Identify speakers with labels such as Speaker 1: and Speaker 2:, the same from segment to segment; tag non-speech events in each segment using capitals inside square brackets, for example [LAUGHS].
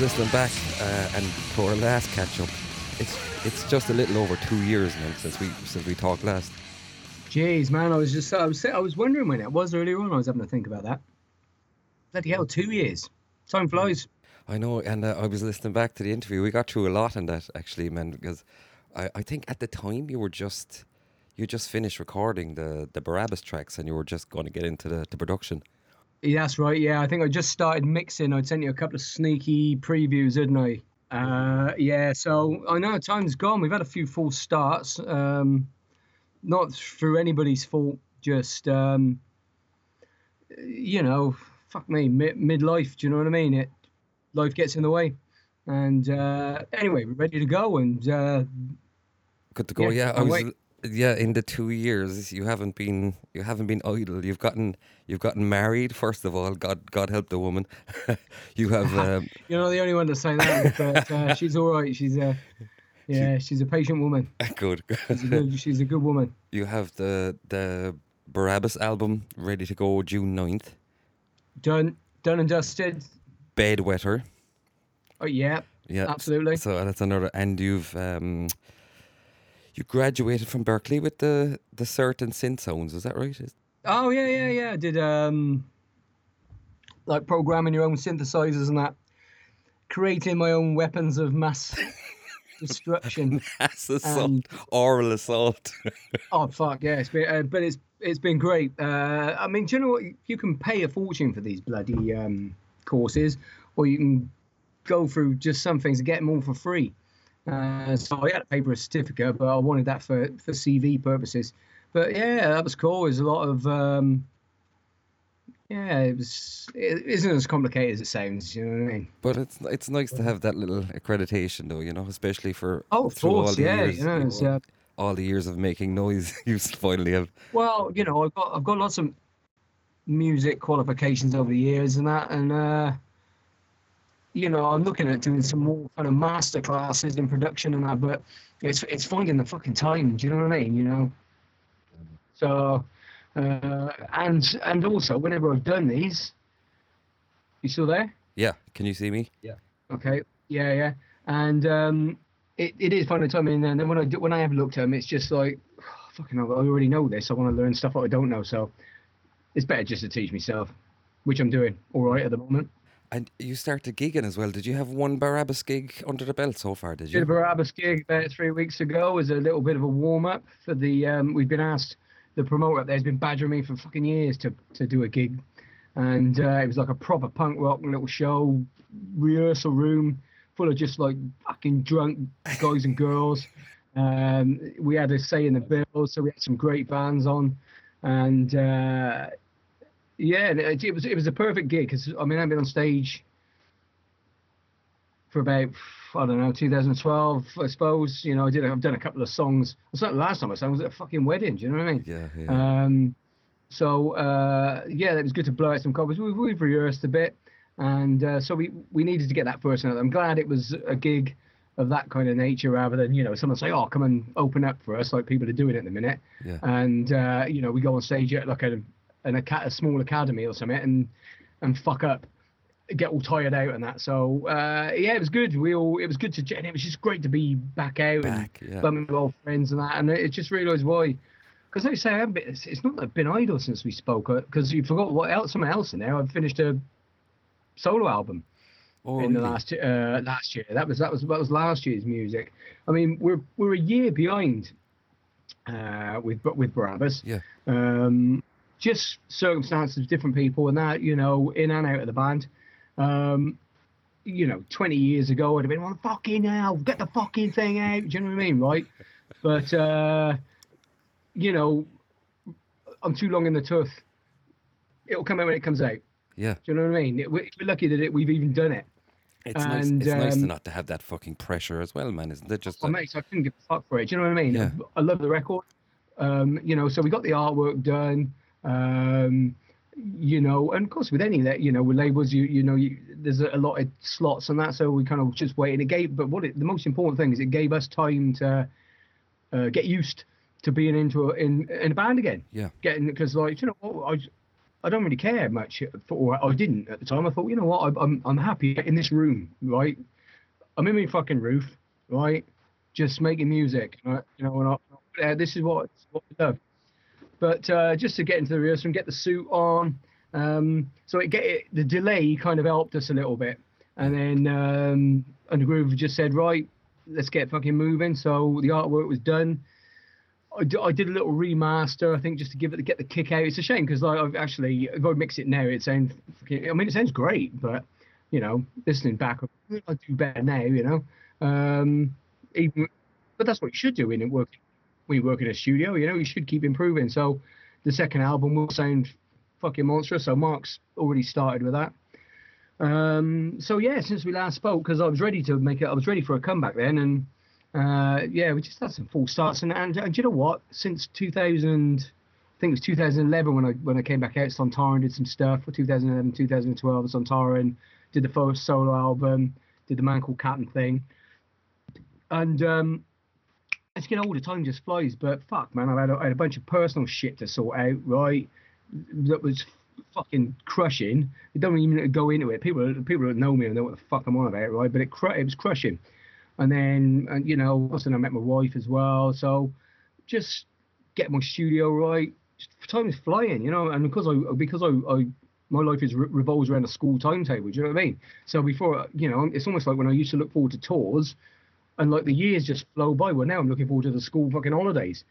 Speaker 1: listening back, uh, and for our last catch up, it's it's just a little over two years now since we since we talked last.
Speaker 2: Jeez, man, I was just I was I was wondering when it was earlier on. I was having to think about that. Bloody hell, two years. Time flies.
Speaker 1: I know, and uh, I was listening back to the interview. We got through a lot in that actually, man, because I, I think at the time you were just you just finished recording the the Barabbas tracks, and you were just going to get into the, the production.
Speaker 2: Yeah, that's right. Yeah, I think I just started mixing. I'd sent you a couple of sneaky previews, didn't I? Uh, yeah, so I know time's gone. We've had a few false starts. Um, not through anybody's fault. Just um, you know, fuck me, mid- midlife. Do you know what I mean? It life gets in the way. And uh, anyway, we're ready to go. And uh,
Speaker 1: Good to go.
Speaker 2: Yeah,
Speaker 1: Yeah, I was. Yeah, in the two years you haven't been you haven't been idle. You've gotten you've gotten married first of all. God God help the woman. [LAUGHS] you have [LAUGHS] um,
Speaker 2: you're not the only one to say that, but uh, [LAUGHS] she's all right. She's a yeah, she's a patient woman.
Speaker 1: good.
Speaker 2: She's a good, she's a good woman.
Speaker 1: You have the the Barabbas album ready to go June 9th.
Speaker 2: Done, done and dusted.
Speaker 1: Bedwetter.
Speaker 2: Oh yeah,
Speaker 1: Yeah.
Speaker 2: absolutely.
Speaker 1: So that's another and you've um you graduated from Berklee with the the cert in synth sounds, is that right? Is-
Speaker 2: Oh yeah, yeah, yeah. I did um like programming your own synthesizers and that, creating my own weapons of mass [LAUGHS] destruction.
Speaker 1: Mass assault,
Speaker 2: Um,
Speaker 1: oral assault. [LAUGHS]
Speaker 2: oh fuck yeah, it's been, uh, but it's it's been great. Uh, I mean, do you know what? You can pay a fortune for these bloody um, courses, or you can go through just some things and get them all for free. Uh, so I had to pay for a certificate, but I wanted that for for CV purposes. But yeah, that was cool. There's a lot of um, yeah, it was. It isn't as complicated as it sounds. You know what I mean?
Speaker 1: But it's it's nice to have that little accreditation though, you know, especially for
Speaker 2: Oh, of
Speaker 1: through all
Speaker 2: course,
Speaker 1: the
Speaker 2: yeah.
Speaker 1: years,
Speaker 2: You know, it's, uh,
Speaker 1: all the years of making noise [LAUGHS] you finally have
Speaker 2: Well, you know, I've got I've got lots of music qualifications over the years and that, and uh, you know, I'm looking at doing some more kind of master classes in production and that, but it's it's finding the fucking time. Do you know what I mean? You know. So, uh, and and also whenever I've done these, you still there?
Speaker 1: Yeah, can you see me? Yeah.
Speaker 2: Okay. Yeah, yeah. And um, it, it is finding the time, and then when I do, when I have looked at them, it's just like, [SIGHS] fucking, hell, I already know this. I want to learn stuff that I don't know, so it's better just to teach myself, which I'm doing all right at the moment.
Speaker 1: And you started gigging as well. Did you have one Barabbas gig under the belt so far, did you?
Speaker 2: Did a? Barabbas gig about three weeks ago was a little bit of a warm up for the. Um, we've been asked, the promoter up there has been badgering me for fucking years to, to do a gig. And uh, it was like a proper punk rock little show, rehearsal room full of just like fucking drunk guys and girls. [LAUGHS] Um, we had a say in the bill, so we had some great bands on. And uh, yeah, it, it was it was a perfect gig because I mean I've been on stage for about I don't know 2012 I suppose you know I did I've done a couple of songs. It's not the last time I sang was at a fucking wedding do you know what I mean?
Speaker 1: Yeah, yeah.
Speaker 2: um so uh yeah it was good to blow out some covers we've, we've rehearsed a bit and uh, so we we needed to get that first out I'm glad it was a gig of that kind of nature rather than you know someone say oh come and open up for us like people are doing at the minute.
Speaker 1: Yeah.
Speaker 2: and uh, you know we go on stage at like a an a small academy or something and and fuck up get all tired out and that so uh, yeah it was good we all it was good to and it was just great to be back out
Speaker 1: Back,
Speaker 2: and
Speaker 1: yeah.
Speaker 2: bumming with old friends and that and it just realised why because like I say I haven't it's, it's not that I've been idle since we spoke because you forgot what else something else in there I've finished a solo album
Speaker 1: oh,
Speaker 2: in the
Speaker 1: really?
Speaker 2: last uh, last year. That was that was that was last year's music. I mean, we're we're a year behind uh, with with Barabbas.
Speaker 1: Yeah.
Speaker 2: Um, just circumstances of different people and that, you know, in and out of the band. Um, you know, 20 years ago, I'd have been, well, fucking hell, get the fucking thing out. Do you know what I mean? Right. But, uh, you know, I'm too long in the tooth. It'll come out when it comes out.
Speaker 1: Yeah.
Speaker 2: Do you know what I mean? It, we're lucky that it, we've even done it.
Speaker 1: It's nice.
Speaker 2: And,
Speaker 1: It's nice to
Speaker 2: um,
Speaker 1: not to have that fucking pressure as well, man. Isn't it? Just
Speaker 2: Oh,
Speaker 1: that-
Speaker 2: mate, so I couldn't give a fuck for it. Do you know what I mean?
Speaker 1: Yeah.
Speaker 2: I love the record. Um, you know, so we got the artwork done. Um, you know, and of course with any that, you know, with labels, you you know, you, there's a, lot of slots and that, so we kind of just waiting. It gave, but what it, the most important thing is it gave us time to uh, get used to being into a, in in a band again.
Speaker 1: yeah.
Speaker 2: Getting because like you know, what, I I don't really care much for, or I didn't at the time. I thought, you know what, I, I'm I'm happy in this room, right? I'm in my fucking roof, right? Just making music, right? you know, and I, this is what, what I love. But uh, just to get into the rehearsal and get the suit on, um, so it get it, the delay kind of helped us a little bit, and then um, and the groove just said, right, let's get fucking moving. So the artwork was done. I, d- I did a little remaster, I think, just to give it to get the kick out. It's a shame because like I've actually if I mix it now, it sounds. I mean, it sounds great, but you know, listening back, I do better now. You know, um, even, but that's what you should do when you work when you work in a studio. You know, you should keep improving. So the second album will sound fucking monstrous. So Mark's already started with that. Um, so yeah, since we last spoke, because I was ready to make it, I was ready for a comeback then, and uh, yeah, we just had some full starts. And, and, and you know what? Since 2000, I think it was 2011 when I when I came back out, Sontaran and did some stuff. For 2011, 2012, Sontaran and did the first solo album, did the Man Called Captain thing, and um, as you get older, time just flies. But fuck, man, I've had a, I had a bunch of personal shit to sort out, right? That was fucking crushing. It don't even go into it. People, people that know me and know what the fuck I'm on about, right? But it, cru- it was crushing. And then, and, you know, also I met my wife as well. So just get my studio right. Time is flying, you know. And because I, because I, I my life is re- revolves around a school timetable. Do you know what I mean? So before, you know, it's almost like when I used to look forward to tours, and like the years just flow by. Well, now I'm looking forward to the school fucking holidays.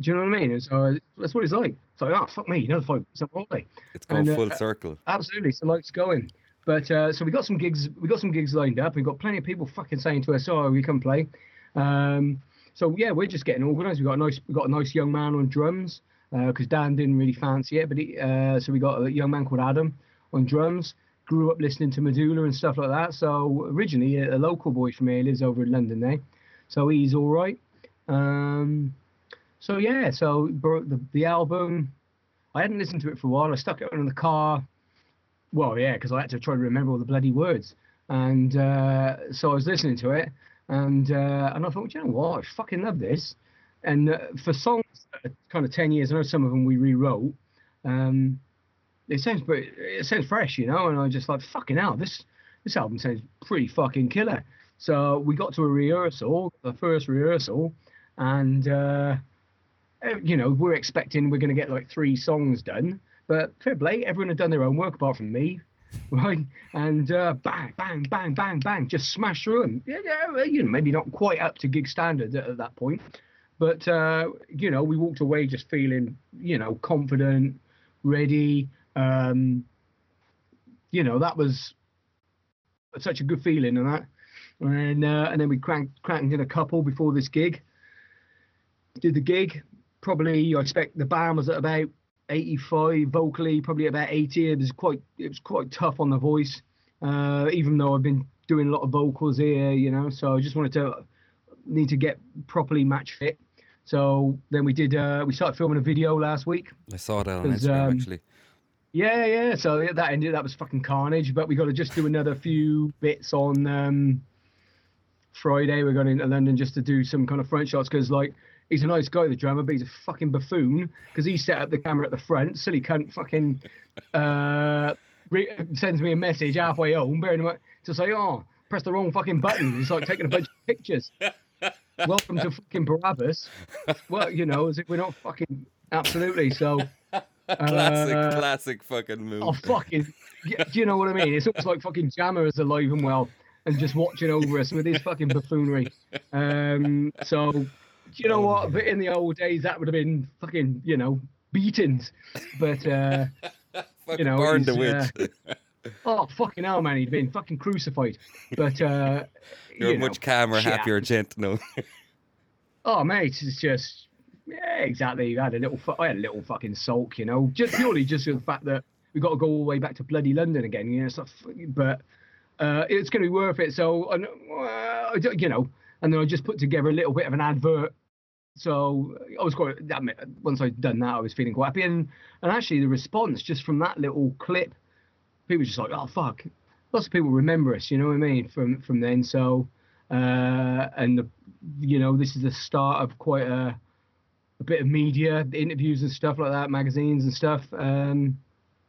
Speaker 2: Do you know what I mean? And so that's what it's like. It's So, oh, fuck me, another five on holiday.
Speaker 1: It's gone
Speaker 2: And, uh,
Speaker 1: full circle.
Speaker 2: Absolutely, so life's going. But uh, so we got some gigs. We got some gigs lined up. We've got plenty of people fucking saying to us, "Oh, we can play." Um, so yeah, we're just getting organised. We got a nice, we got a nice young man on drums because Dan didn't really fancy it. But he, uh, so we got a young man called Adam on drums. Grew up listening to Medulla and stuff like that. So originally a, a local boy from here lives over in London now, so he's all right. Um, so yeah, so the the album, I hadn't listened to it for a while. I stuck it on in the car. Well, yeah, because I had to try to remember all the bloody words, and uh, so I was listening to it, and uh, and I thought, you know what, I fucking love this. And uh, for songs kind of ten years, I know some of them we rewrote. Um, it sounds pretty, it sounds fresh, you know, and I just like fucking hell, this this album sounds pretty fucking killer. So we got to a rehearsal, the first rehearsal, and uh, eh, you know we're expecting we're going to get like three songs done, but fair play, everyone had done their own work apart from me, [LAUGHS] right? And uh, bang, bang, bang, bang, bang, just smash through them. Yeah, yeah, you know, maybe not quite up to gig standard at, at that point, but uh, you know we walked away just feeling you know confident, ready. Um, you know that was such a good feeling and that. And uh, and then we cranked cranked in a couple before this gig. Did the gig. Probably I expect the band was at about 85 vocally, probably about 80. It was quite it was quite tough on the voice. Uh, even though I've been doing a lot of vocals here, you know, so I just wanted to need to get properly match fit. So then we did uh, we started filming a video last week.
Speaker 1: I saw that on Instagram
Speaker 2: um,
Speaker 1: actually.
Speaker 2: Yeah, yeah. So that ended. That was fucking carnage. But we got to just do another few bits on um, Friday. We're going into London just to do some kind of front shots because, like, he's a nice guy, the drummer, but he's a fucking buffoon because he set up the camera at the front. Silly cunt, fucking uh, re- sends me a message halfway home, bearing in mind to say, "Oh, press the wrong fucking button." He's like taking a bunch of pictures. [LAUGHS] Welcome to fucking Barabbas. Well, you know, as if we're not fucking absolutely. So. [LAUGHS]
Speaker 1: Classic,
Speaker 2: uh,
Speaker 1: classic fucking move.
Speaker 2: Oh fucking! Do you know what I mean? It's almost like fucking Jammer is alive and well and just watching over us with his fucking buffoonery. Um, so you know
Speaker 1: Oh,
Speaker 2: what? But in the old days, that would have been fucking, you know, beatings. But uh, [LAUGHS]
Speaker 1: Fucking
Speaker 2: know,
Speaker 1: burn the witch.
Speaker 2: uh, [LAUGHS] oh fucking hell, man, he'd been fucking crucified. But uh,
Speaker 1: You're
Speaker 2: you
Speaker 1: a
Speaker 2: know,
Speaker 1: much calmer,
Speaker 2: shit
Speaker 1: happier gent no?
Speaker 2: Oh mate, it's just yeah, exactly. I had a little, I had a little fucking sulk, you know, just purely just the fact that we got to go all the way back to bloody London again, you know. Stuff, but uh, it's going to be worth it. So, uh, you know, and then I just put together a little bit of an advert. So I was quite. Once I'd done that, I was feeling quite happy, and and actually the response just from that little clip, people were just like, oh fuck. Lots of people remember us, you know what I mean, from from then. So, uh, and the, you know, this is the start of quite a a bit of media, interviews and stuff like that, magazines and stuff. Um,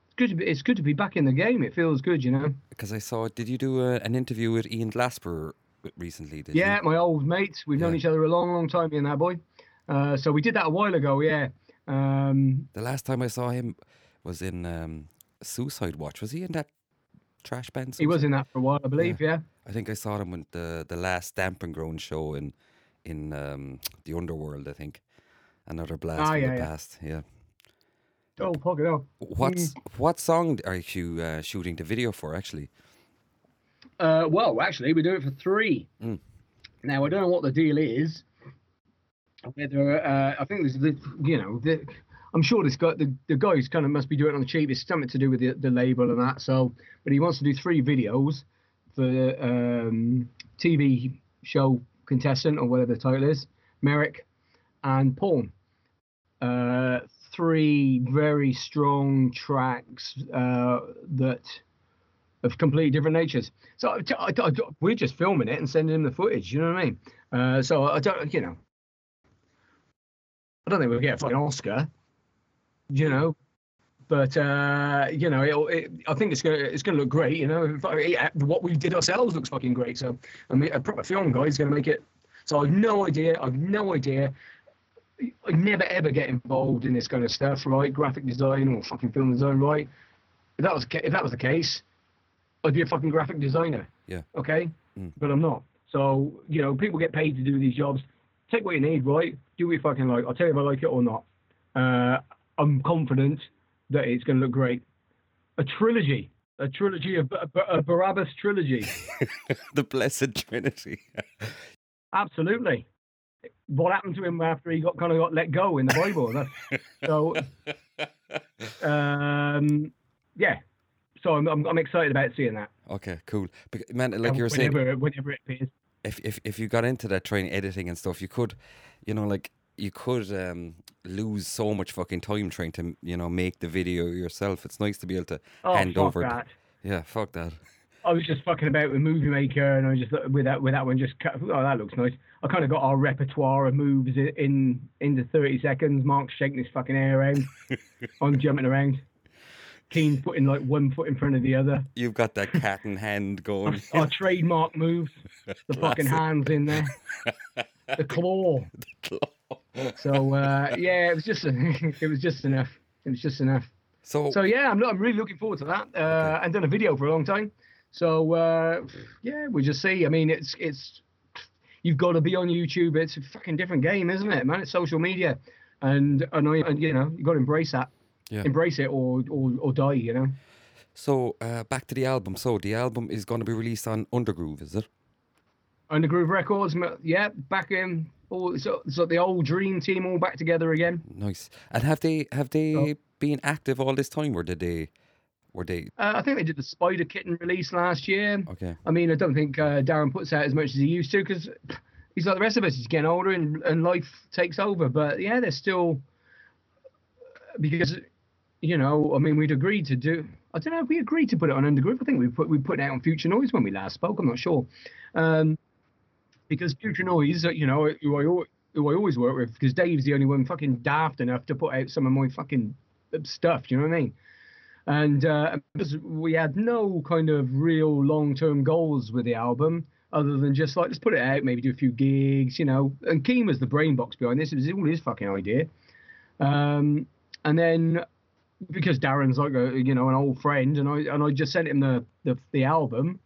Speaker 2: it's good to be, it's good to be back in the game. It feels good, you know.
Speaker 1: Because I saw, did you do a, an interview with Ian Glasper recently? Did
Speaker 2: Yeah,
Speaker 1: You?
Speaker 2: my old mate. We've known each other a long, long time, me and that boy. Uh, so we did that a while ago, yeah. Um,
Speaker 1: The last time I saw him was in um, Suicide Watch. Was he in that trash band?
Speaker 2: he was in that for a while, I believe, yeah.
Speaker 1: I think I saw him with the the last and grown show in in um, the Underworld. I think another blast from
Speaker 2: yeah,
Speaker 1: the
Speaker 2: yeah.
Speaker 1: past. Yeah.
Speaker 2: Oh, fuck it up.
Speaker 1: What's what song are you uh, shooting the video for? Actually,
Speaker 2: Uh, well, actually, we do it for three.
Speaker 1: Mm.
Speaker 2: Now, I don't know what the deal is. Whether uh, I think there's the, you know, the, I'm sure this guy, the, the guy's kind of must be doing it on the cheap. It's something to do with the, the label and that. So, but he wants to do three videos for um, TV show contestant or whatever the title is, Merrick and Paul. Uh, three very strong tracks uh, that of completely different natures. So I, I, I, we're just filming it and sending him the footage. You know what I mean? Uh, so I don't, you know, I don't think we'll get a fucking Oscar. You know, but uh, you know, it, I think it's gonna it's gonna look great. You know, I- what we did ourselves looks fucking great. So I mean, a proper film guy is gonna make it. So I've no idea. I've no idea. I never ever get involved in this kind of stuff, right? Graphic design or fucking film design, right? If that was if that was the case, I'd be a fucking graphic designer.
Speaker 1: Yeah.
Speaker 2: Okay.
Speaker 1: Mm.
Speaker 2: But I'm not. So you know, people get paid to do these jobs. Take what you need, right? Do what you fucking like. I'll tell you if I like it or not. Uh, I'm confident that it's going to look great. A trilogy, a trilogy of a, a Barabbas trilogy. [LAUGHS]
Speaker 1: the Blessed Trinity. [LAUGHS]
Speaker 2: Absolutely. What happened to him after he got kind of got let go in the Bible? So, [LAUGHS] um, yeah. So I'm, I'm I'm excited about seeing that.
Speaker 1: okay, cool. Bec- Man, like you were saying,
Speaker 2: whenever, whenever it appears.
Speaker 1: if, if if you got into that trying editing and stuff, you could, you know, like you could um, lose so much fucking time trying to, you know, make the video yourself. It's nice to be able to
Speaker 2: Oh
Speaker 1: hand
Speaker 2: fuck
Speaker 1: over.
Speaker 2: that!
Speaker 1: yeah, fuck that.
Speaker 2: I was just fucking about with Movie Maker, and I just with that with that one just cut, oh that looks nice. I kind of got our repertoire of moves in, in into 30 seconds. Mark's shaking his fucking hair around. [LAUGHS] I'm jumping around. Keen's putting like one foot in front of the other.
Speaker 1: You've got that cat in hand going. [LAUGHS]
Speaker 2: Our trademark moves. [LAUGHS] The fucking hands in there. The claw. So uh, yeah, it was just it was just enough. It was just enough.
Speaker 1: So,
Speaker 2: So yeah, I'm, I'm really looking forward to that. Uh, and done a video for a long time. So uh, yeah, we'll just see. I mean, it's it's you've got to be on YouTube. It's a fucking different game, isn't it, man? It's social media, and and, and you know you got to embrace that.
Speaker 1: Yeah.
Speaker 2: Embrace it or, or or die. You know.
Speaker 1: so uh, back to the album. So the album is going to be released on Undergroove, is it?
Speaker 2: Undergroove Records, yeah, back in. All, so, so the old dream team all back together again.
Speaker 1: Nice. And have they have they
Speaker 2: Oh.
Speaker 1: been active all this time, or did they?
Speaker 2: Uh, I think they did the Spider Kitten release last year.
Speaker 1: okay?
Speaker 2: I mean, I don't think uh, Darren puts out as much as he used to because he's like the rest of us. He's getting older and, and life takes over. But yeah, they're still because you know, I mean, we'd agreed to do. I don't know if we agreed to put it on Undergroove. I think we put we put it out on Future Noise when we last spoke. I'm not sure, um, because Future Noise, uh, you know, who I who I always work with, because Dave's the only one fucking daft enough to put out some of my fucking stuff. You know what I mean? And uh, because we had no kind of real long-term goals with the album other than just like let's put it out maybe do a few gigs you know and Keem was the brain box behind this it was all his fucking idea um, and then because Darren's like a you know an old friend and I and I just sent him the the, the album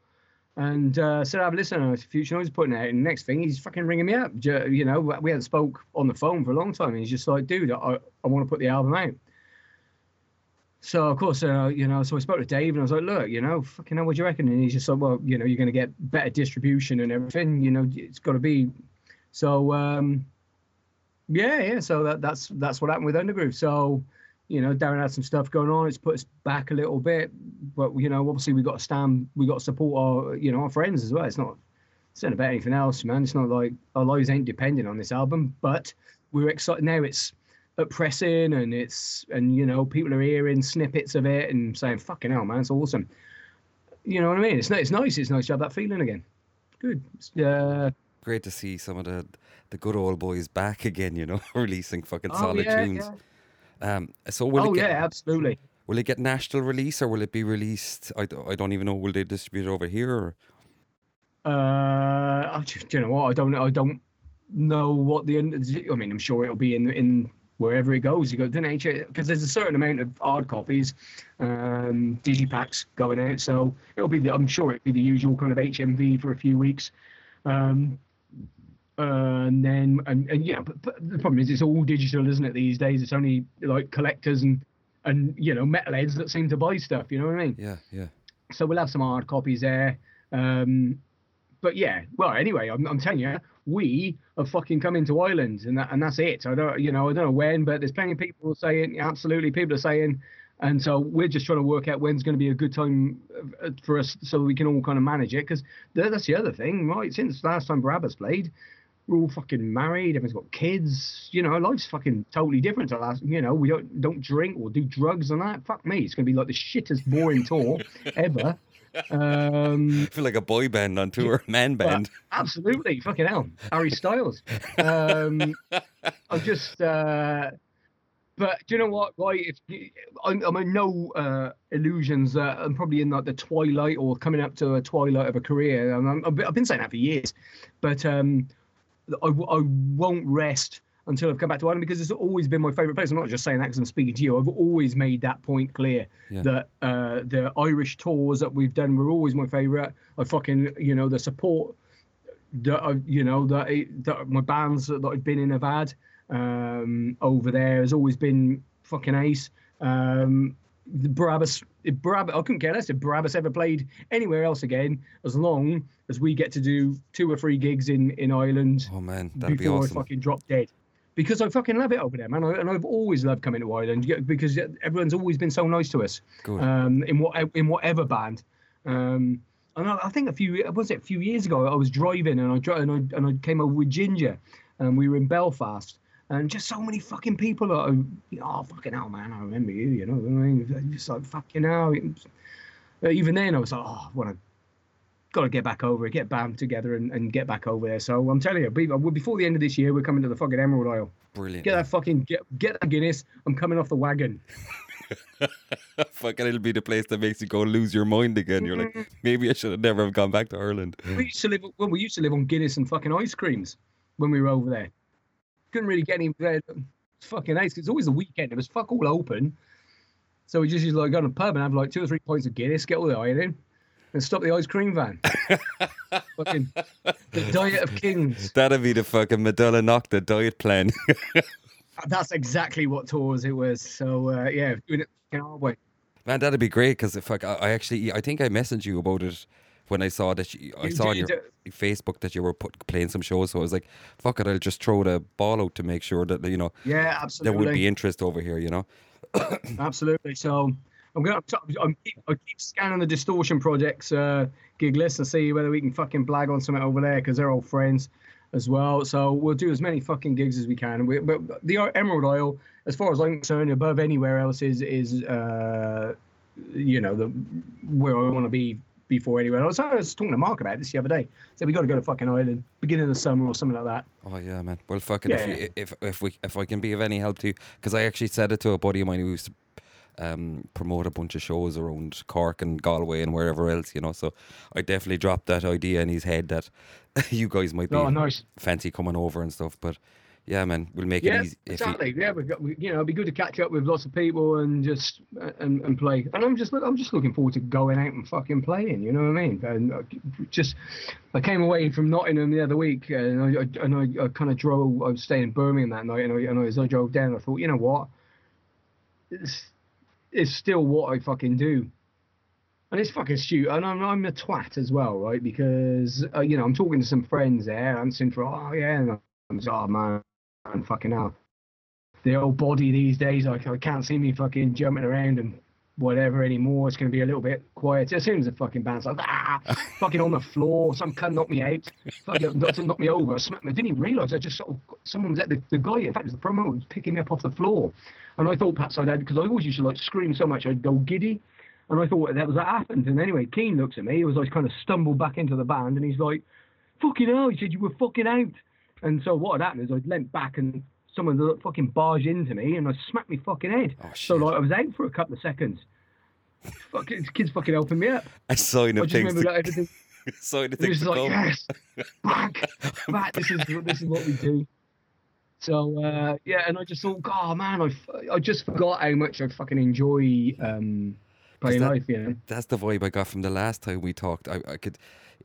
Speaker 2: and uh, said, "Have a listen to Future Noise putting it out." And next thing, he's fucking ringing me up. You know, we hadn't spoke on the phone for a long time. And he's just like, "Dude, I, I want to put the album out." So of course, uh, you know, so I spoke to Dave and I was like, "Look, you know, fucking hell, what do you reckon?" And he's just like, "Well, you know, you're going to get better distribution and everything. You know, it's got to be." So um, yeah, yeah. So that that's that's what happened with Undergroove. So you know, Darren had some stuff going on. It's put us back a little bit, but you know, obviously we got to stand, we got to support our, you know, our friends as well. It's not, it's not about anything else, man. It's not like our lives ain't dependent on this album, but we're excited now. It's at pressing and it's and you know people are hearing snippets of it and saying, "Fucking hell, man, it's awesome." You know what I mean? It's it's nice. It's nice to have that feeling again. Good. Uh,
Speaker 1: Great to see some of the the good old boys back again. You know, [LAUGHS] releasing fucking
Speaker 2: oh,
Speaker 1: solid
Speaker 2: yeah,
Speaker 1: tunes.
Speaker 2: yeah.
Speaker 1: Um, so will
Speaker 2: Oh
Speaker 1: it get,
Speaker 2: yeah, absolutely.
Speaker 1: will it get national release or will it be released? i, I don't even know. Will they distribute it over here? Or?
Speaker 2: Uh, I just, do you know what? I don't. I don't know what the. end- I mean, I'm sure it'll be in in wherever it goes. You go to nature because there's a certain amount of hard copies, um, digipacks going out. So it'll be. The, I'm sure it'll be the usual kind of HMV for a few weeks. Um, uh, and then and, and yeah, but, but the problem is it's all digital, isn't it? These days, it's only like collectors and and you know metalheads that seem to buy stuff. You know what I mean?
Speaker 1: Yeah, yeah.
Speaker 2: so we'll have some hard copies there. Um, but yeah, well, anyway, I'm, I'm telling you, we have fucking come into Ireland, and that, and that's it. I don't, you know, I don't know when, but there's plenty of people saying, absolutely, people are saying, and so we're just trying to work out when's going to be a good time uh, for us, so we can all kind of manage it. Because that's the other thing, right? Since last time Barabbas played, we're all fucking married. Everyone's got kids. You know, life's fucking totally different to last. You know, we don't don't drink or do drugs and that. Fuck me, it's gonna be like the shittest boring tour [LAUGHS] ever. Um, [LAUGHS]
Speaker 1: I feel like a boy band on tour, man band.
Speaker 2: absolutely, fucking hell, Harry Styles. Um, [LAUGHS] I'm just. Uh, but do you know what? Right, if I'm, I'm in no uh, illusions that I'm probably in like the twilight or coming up to a twilight of a career. And I'm, I've been- saying that for years, but um, I, I won't rest until I've come back to Ireland because it's always been my favourite place. I'm not just saying that because I'm speaking to you. I've always made that point clear
Speaker 1: Yeah.
Speaker 2: that uh, the Irish tours that we've done were always my favourite. I fucking, you know, the support that I, you know, that, I, that my bands that I've been in have had um, over there has always been fucking ace. Um, the Barabbas, if Barabbas, I couldn't care less if Barabbas ever played anywhere else again, as long as we get to do two or three gigs in in Ireland
Speaker 1: Oh man, that'd be
Speaker 2: before I
Speaker 1: awesome.
Speaker 2: fucking drop dead. Because I fucking love it over there, man. I, and I've always loved coming to Ireland because everyone's always been so nice to us. Um, in what in whatever band. Um, and I, I think a few was it a few years ago I was driving and I dri- and I, and I came over with Ginger, and we were in Belfast. And just so many fucking people are, oh fucking hell, man, I remember you, you know. I mean, just like fucking hell. Even then, I was like, oh, want to got to get back over it, get band together and, and get back over there. So I'm telling you, before the end of this year, we're coming to the fucking Emerald Isle.
Speaker 1: Brilliant.
Speaker 2: Get that fucking get get that Guinness. I'm coming off the wagon. [LAUGHS]
Speaker 1: Fucking, it'll be the place that makes you go lose your mind again. You're
Speaker 2: Mm-hmm.
Speaker 1: like, maybe I should have never have gone back to Ireland.
Speaker 2: We used to live well, we used to live on Guinness and fucking ice creams when we were over there. Couldn't really get any bread. It's fucking nice. 'cause It's always the weekend. It was fuck all open. So we just used to like go to the pub and have like two or three pints of Guinness, get all the iron in, and stop the ice cream van. [LAUGHS] fucking the diet of kings.
Speaker 1: That'd be the fucking Medulla Nocta diet plan. [LAUGHS]
Speaker 2: That's exactly what tours it was. So uh, yeah, doing it in our way.
Speaker 1: Man, that'd be great because if I, I actually, I think I messaged you about it when I saw that you, I
Speaker 2: You
Speaker 1: saw on your
Speaker 2: did.
Speaker 1: Facebook that you were put, playing some shows. So I was like, fuck it, I'll just throw the ball out to make sure that you know
Speaker 2: Yeah, absolutely.
Speaker 1: there would be interest over here. You know, [COUGHS]
Speaker 2: Absolutely. So I'm gonna I'm keep, I keep scanning the distortion projects uh, gig list and see whether we can fucking blag on something over there because they're all friends as well. So we'll do as many fucking gigs as we can. We, but the Emerald Isle, as far as I'm concerned, above anywhere else is is uh, you know the where I want to be before anywhere else. I was talking to Mark about this the other day. Said we got to go to fucking Ireland beginning of the summer or something like that.
Speaker 1: oh yeah, man. Well, fucking if, you, if if we if I can be of any help to you, because I actually said it to a buddy of mine who used to um, promote a bunch of shows around Cork and Galway and wherever else, you know. So I definitely dropped that idea in his head that [LAUGHS] you guys might be
Speaker 2: Oh, nice.
Speaker 1: fancy coming over and stuff. But Yeah, man. We'll make
Speaker 2: Yeah,
Speaker 1: it easy.
Speaker 2: Exactly. Yeah, we've got, we, you know, it'd be good to catch up with lots of people and just uh, and, and play. And I'm just I'm just looking forward to going out and fucking playing. You know what I mean? And uh, just I came away from Nottingham the other week and I, I and I, I kind of drove. I was staying in Birmingham that night and I, and as I drove down, I thought, you know what? It's it's still what I fucking do. And it's fucking stupid. And I'm, I'm a twat as well, right? Because, uh, you know, I'm talking to some friends there. I'm saying for, oh, yeah. And I'm just, oh, man, man, fucking hell. The old body these days, like, I can't see me fucking jumping around and whatever anymore. It's going to be a little bit quiet. As soon as the fucking band's like, ah, [LAUGHS] fucking on the floor, some cunt knocked me out, fucking knocked, me over, smacked me. I didn't even realise I just sort of, someone was at the, the guy, in fact, it was the promoter, was picking me up off the floor. And I thought perhaps I'd had, because I always used to like scream so much I'd go giddy. And I thought that was what happened. And anyway, Keane looks at me. He was like kind of stumbled back into the band, and he's like, "Fucking hell!" He said, "You were fucking out." And so what had happened is I leant back and someone fucking barged into me, and I smacked my fucking head.
Speaker 1: Oh,
Speaker 2: so like I was out for a couple of seconds. fucking this kid's fucking helping me up. I
Speaker 1: of
Speaker 2: just
Speaker 1: things.
Speaker 2: remember
Speaker 1: To,
Speaker 2: that [LAUGHS] everything.
Speaker 1: of
Speaker 2: It
Speaker 1: things
Speaker 2: was
Speaker 1: to
Speaker 2: like, yes, back, [LAUGHS] back. This is this is what we do. So uh, yeah, and I just thought, God, man, I, I just forgot how much I fucking enjoy um, playing
Speaker 1: that-
Speaker 2: life. You know.
Speaker 1: That's the vibe I got from the last time we talked. I, I could,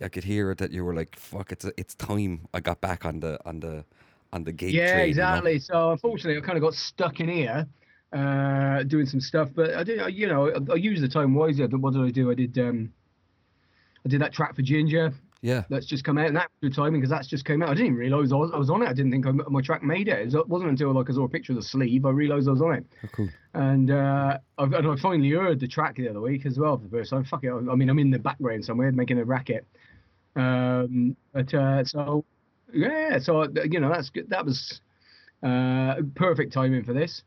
Speaker 1: I could hear it that you were like, "Fuck, it's it's time." I got back on the on the on the gate.
Speaker 2: Yeah,
Speaker 1: train, you know?
Speaker 2: exactly. So unfortunately, I kind of got stuck in here uh, doing some stuff. But I did, I- you know, I, I used the time wisely. But What did I do? I did, um, I did that track for Ginger.
Speaker 1: Yeah,
Speaker 2: That's just come out, and that was good timing because that's just came out. I didn't even realise I was, I was on it. I didn't think I, my track made it. It wasn't until like I saw a picture of the sleeve I realised I was on it.
Speaker 1: oh, cool.
Speaker 2: And uh, I've, and I finally heard the track the other week as well for the first time. Fuck it. I mean, I'm in the background somewhere making a racket. Um, but uh, so yeah, so you know that's good. That was uh, perfect timing for this.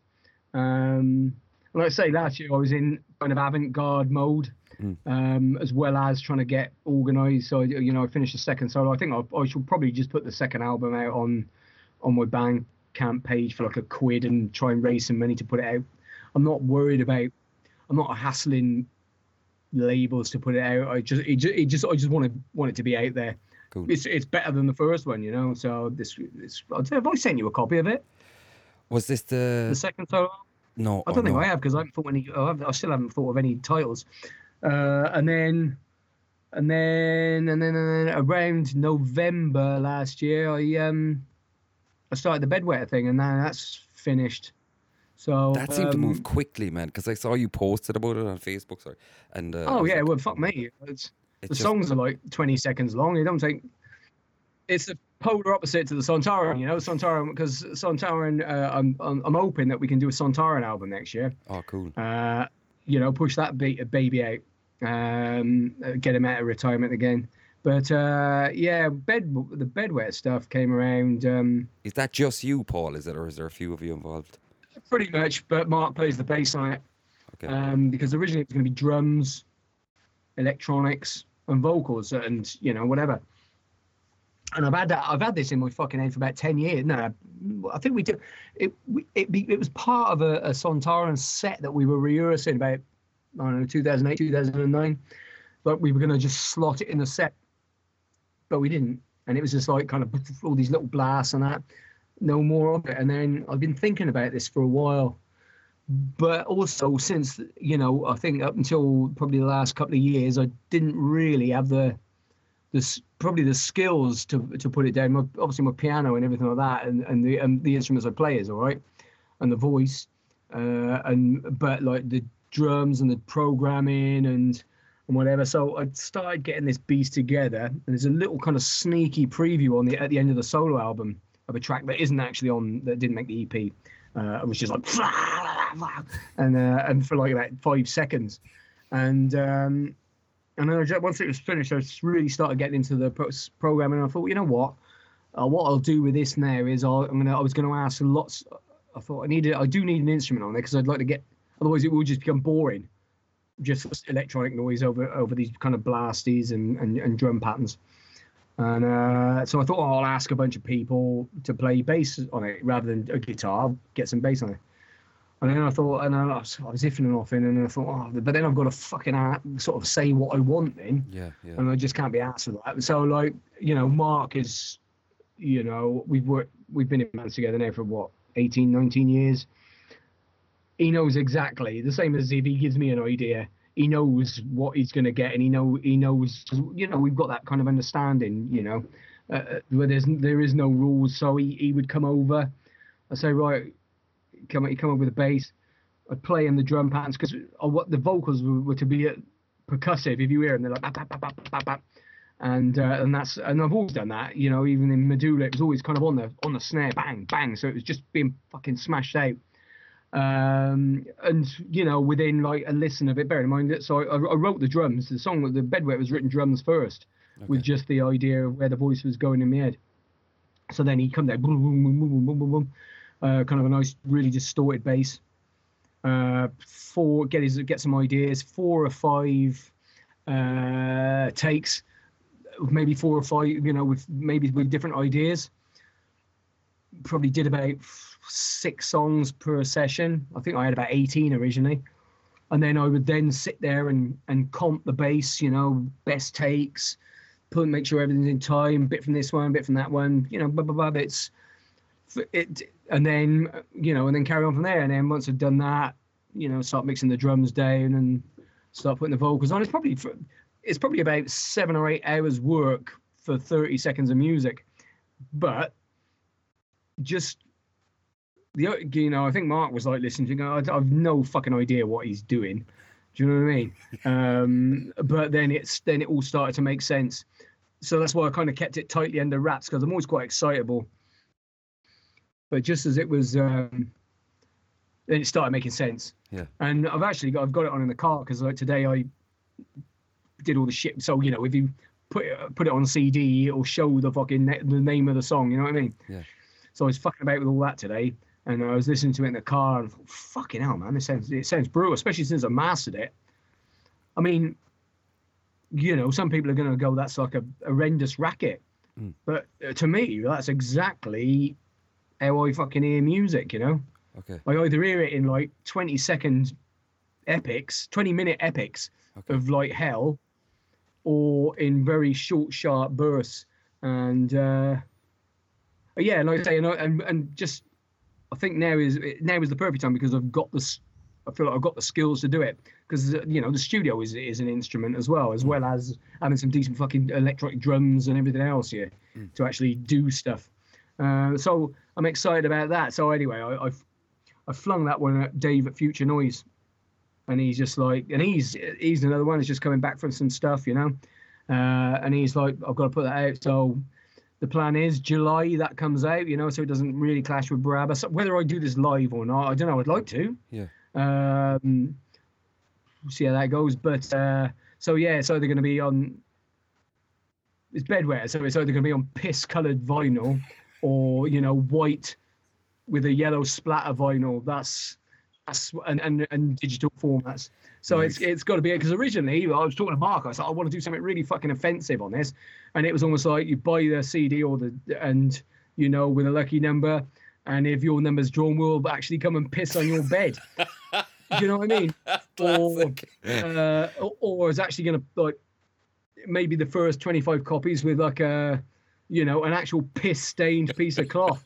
Speaker 2: Um, and like I say, last year I was in kind of avant-garde mode,
Speaker 1: Mm.
Speaker 2: um, as well as trying to get organised. So you know, I finished the second solo. I think I, I should probably just put the second album out on on my Bandcamp page for like a quid and try and raise some money to put it out. I'm not worried about. I'm not hassling labels to put it out. I just, it just, it just I just want to want it to be out there.
Speaker 1: Cool.
Speaker 2: It's it's better than the first one, you know. So this, this have I sent you a copy of it?
Speaker 1: Was this the?
Speaker 2: The second solo.
Speaker 1: no,
Speaker 2: I
Speaker 1: oh,
Speaker 2: don't think
Speaker 1: no.
Speaker 2: I have because I haven't thought any. I, I still haven't thought of any titles. Uh, and then, and then, and then, and then around November last year, I um, I started the bedwetter thing, and now that's finished. So
Speaker 1: That seemed to
Speaker 2: um,
Speaker 1: move quickly, man. Because I saw you posted about it on Facebook, sorry. And uh,
Speaker 2: Oh yeah,
Speaker 1: like,
Speaker 2: well fuck me. It's,
Speaker 1: it's
Speaker 2: the
Speaker 1: just-
Speaker 2: songs are like 20 seconds long. They don't take. It's the polar opposite to the Sontaran, you know. Sontaran because Sontaran, uh, I'm, I'm I'm hoping that we can do a Sontaran album next year.
Speaker 1: Oh, cool.
Speaker 2: Uh, you know, push that ba- baby out, um, get him out of retirement again. But uh, yeah, bed the bedwetter stuff came around. Um,
Speaker 1: Is that just you, Paul? Is it, or is there a few of you involved?
Speaker 2: pretty much, but Mark plays the bass on it.
Speaker 1: Okay.
Speaker 2: um, because originally it was going to be drums, electronics, and vocals, and you know whatever. And I've had that. I've had this in my fucking head for about ten years. No, I think we did. It it it was part of a, a Sontaran set that we were rehearsing about. I don't know, 2008, 2009. But we were going to just slot it in the set, but we didn't. And it was just like kind of all these little blasts and that. No more of it. And then I've been thinking about this for a while but also since you know i think up until probably the last couple of years i didn't really have the this probably the skills to to put it down obviously my piano and everything like that and and the the instruments i play is all right and the voice uh and but like the drums and the programming and and whatever. So i started getting this beast together and there's a little kind of sneaky preview on the at the end of the solo album of a track that isn't actually on that didn't make the ep uh, it was just like [LAUGHS] and uh, and for like about five seconds, and um, and then I once it was finished, I really started getting into the pro- programming. And I thought, you know what, uh, what I'll do with this now is I'll, I'm gonna I was gonna ask lots. I thought I needed I do need an instrument on there because I'd like to get otherwise it would just become boring, just electronic noise over over these kind of blasties and and, and drum patterns. And uh, so I thought oh, I'll ask a bunch of people to play bass on it rather than a guitar. Get some bass on it. And then I thought, and I was, I was iffing and offing, and I thought, oh, but then I've got to fucking sort of say what I want then,
Speaker 1: Yeah, yeah.
Speaker 2: and I just can't be asked for that. So like, you know, Mark is you know, we've worked, we've been in bands together now for what, 18, 19 years. He knows exactly the same as if he gives me an idea. He knows what he's going to get, and he know he knows. You know, we've got that kind of understanding. You know, uh, where there's there is no rules. So he, he would come over. I say right, come he come over with a bass. I'd play in the drum patterns because what the vocals were, were to be uh, percussive. If you hear them, they're like bap, bap, bap, and uh, and that's and I've always done that. You know, even in Medulla, it was always kind of on the on the snare, bang, bang. So it was just being fucking smashed out. Um, and you know, within like a listen of it, bear in mind that so I, I wrote the drums. The song, the bedwet was written drums first, with just the idea of where the voice was going in my head. So then he come there, boom, boom, boom, boom, boom, boom, boom, boom. Uh, kind of a nice, really distorted bass. Uh, four, get his, get some ideas. Four or five uh, takes, maybe four or five, you know, with maybe with different ideas. Probably did about six songs per session. I think I had about 18 originally. And then I would then sit there and, and comp the bass, you know, best takes, put make sure everything's in time, bit from this one, bit from that one, you know, blah, blah, blah, bits. It, and then, you know, and then carry on from there. And then once I've done that, you know, start mixing the drums down and start putting the vocals on. It's probably, for, it's probably about seven or eight hours work for 30 seconds of music. But just the you know, I think Mark was like listening I, I've no fucking idea what he's doing. Do you know what I mean? [LAUGHS] Um, but then it's then it all started to make sense. So that's why I kind of kept it tightly under wraps because I'm always quite excitable. But just as it was, um, then it started making sense.
Speaker 1: Yeah.
Speaker 2: And I've actually got I've got it on in the car because like today I did all the shit. So you know if you put it put it on CD, it'll show the fucking na- the name of the song. You know what I mean?
Speaker 1: Yeah.
Speaker 2: So I was fucking about with all that today, and I was listening to it in the car, and thought, fucking hell, man, this sounds it sounds brutal, especially since I mastered it. I mean, you know, some people are going to go, that's like a horrendous racket,
Speaker 1: Mm.
Speaker 2: but uh, to me, that's exactly how I fucking hear music. You know,
Speaker 1: Okay.
Speaker 2: I either hear it in like 20 second epics, 20 minute epics
Speaker 1: Okay.
Speaker 2: of like hell, or in very short, sharp bursts. And uh, yeah, like I say, and, and and just I think now is now is the perfect time because I've got this. I feel like I've got the skills to do it because you know the studio is is an instrument as well, as well as having some decent fucking electronic drums and everything else here to actually do stuff. Uh, so I'm excited about that. So anyway, I, I've I flung that one at Dave at Future Noise, and he's just like, and he's he's another one that's just coming back from some stuff, you know, uh, and he's like, I've got to put that out. So the plan is July that comes out, you know, so it doesn't really clash with Barabbas. Whether I do this live or not, I don't know. I'd like to.
Speaker 1: Yeah.
Speaker 2: Um, we'll see how that goes, but uh, so yeah, so they're going to be on. It's bedwetter, so it's either going to be on piss-coloured vinyl, or you know, white with a yellow splatter vinyl. That's that's and and, and digital formats. So it's it's got to be because originally I was talking to Mark. I said I want to do something really fucking offensive on this, and it was almost like you buy the CD or the and you know with a lucky number, and if your number's drawn, we'll actually come and piss on your bed. Do you know what I mean? [LAUGHS] Or, uh, or, or is actually going to like maybe the first 25 copies with like a you know an actual piss stained piece of cloth.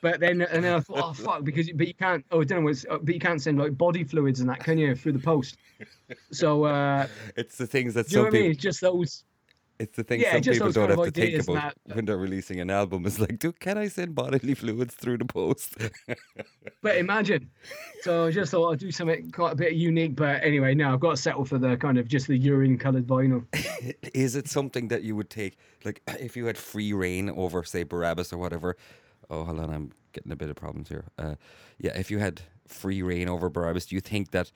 Speaker 2: But then and then i thought oh fuck because but you can't oh i don't know what's, uh, but you can't send like body fluids and that can you through the post? So uh
Speaker 1: It's the things that
Speaker 2: you know
Speaker 1: some
Speaker 2: what i mean? it's just those
Speaker 1: It's the thing
Speaker 2: Yeah,
Speaker 1: some people don't have to think about
Speaker 2: that-
Speaker 1: when they're releasing an album. It's like, dude, can I send bodily fluids through the post? [LAUGHS]
Speaker 2: but imagine so i just thought i'd do something quite a bit unique but anyway no i've got to settle for the kind of just the urine colored vinyl [LAUGHS]
Speaker 1: Is it something that you would take, like, [CLEARS THROAT] if you had free reign over, say, Barabbas or whatever? Oh, hold on, I'm getting a bit of problems here. Uh, yeah, if you had free reign over Barabbas, do you think that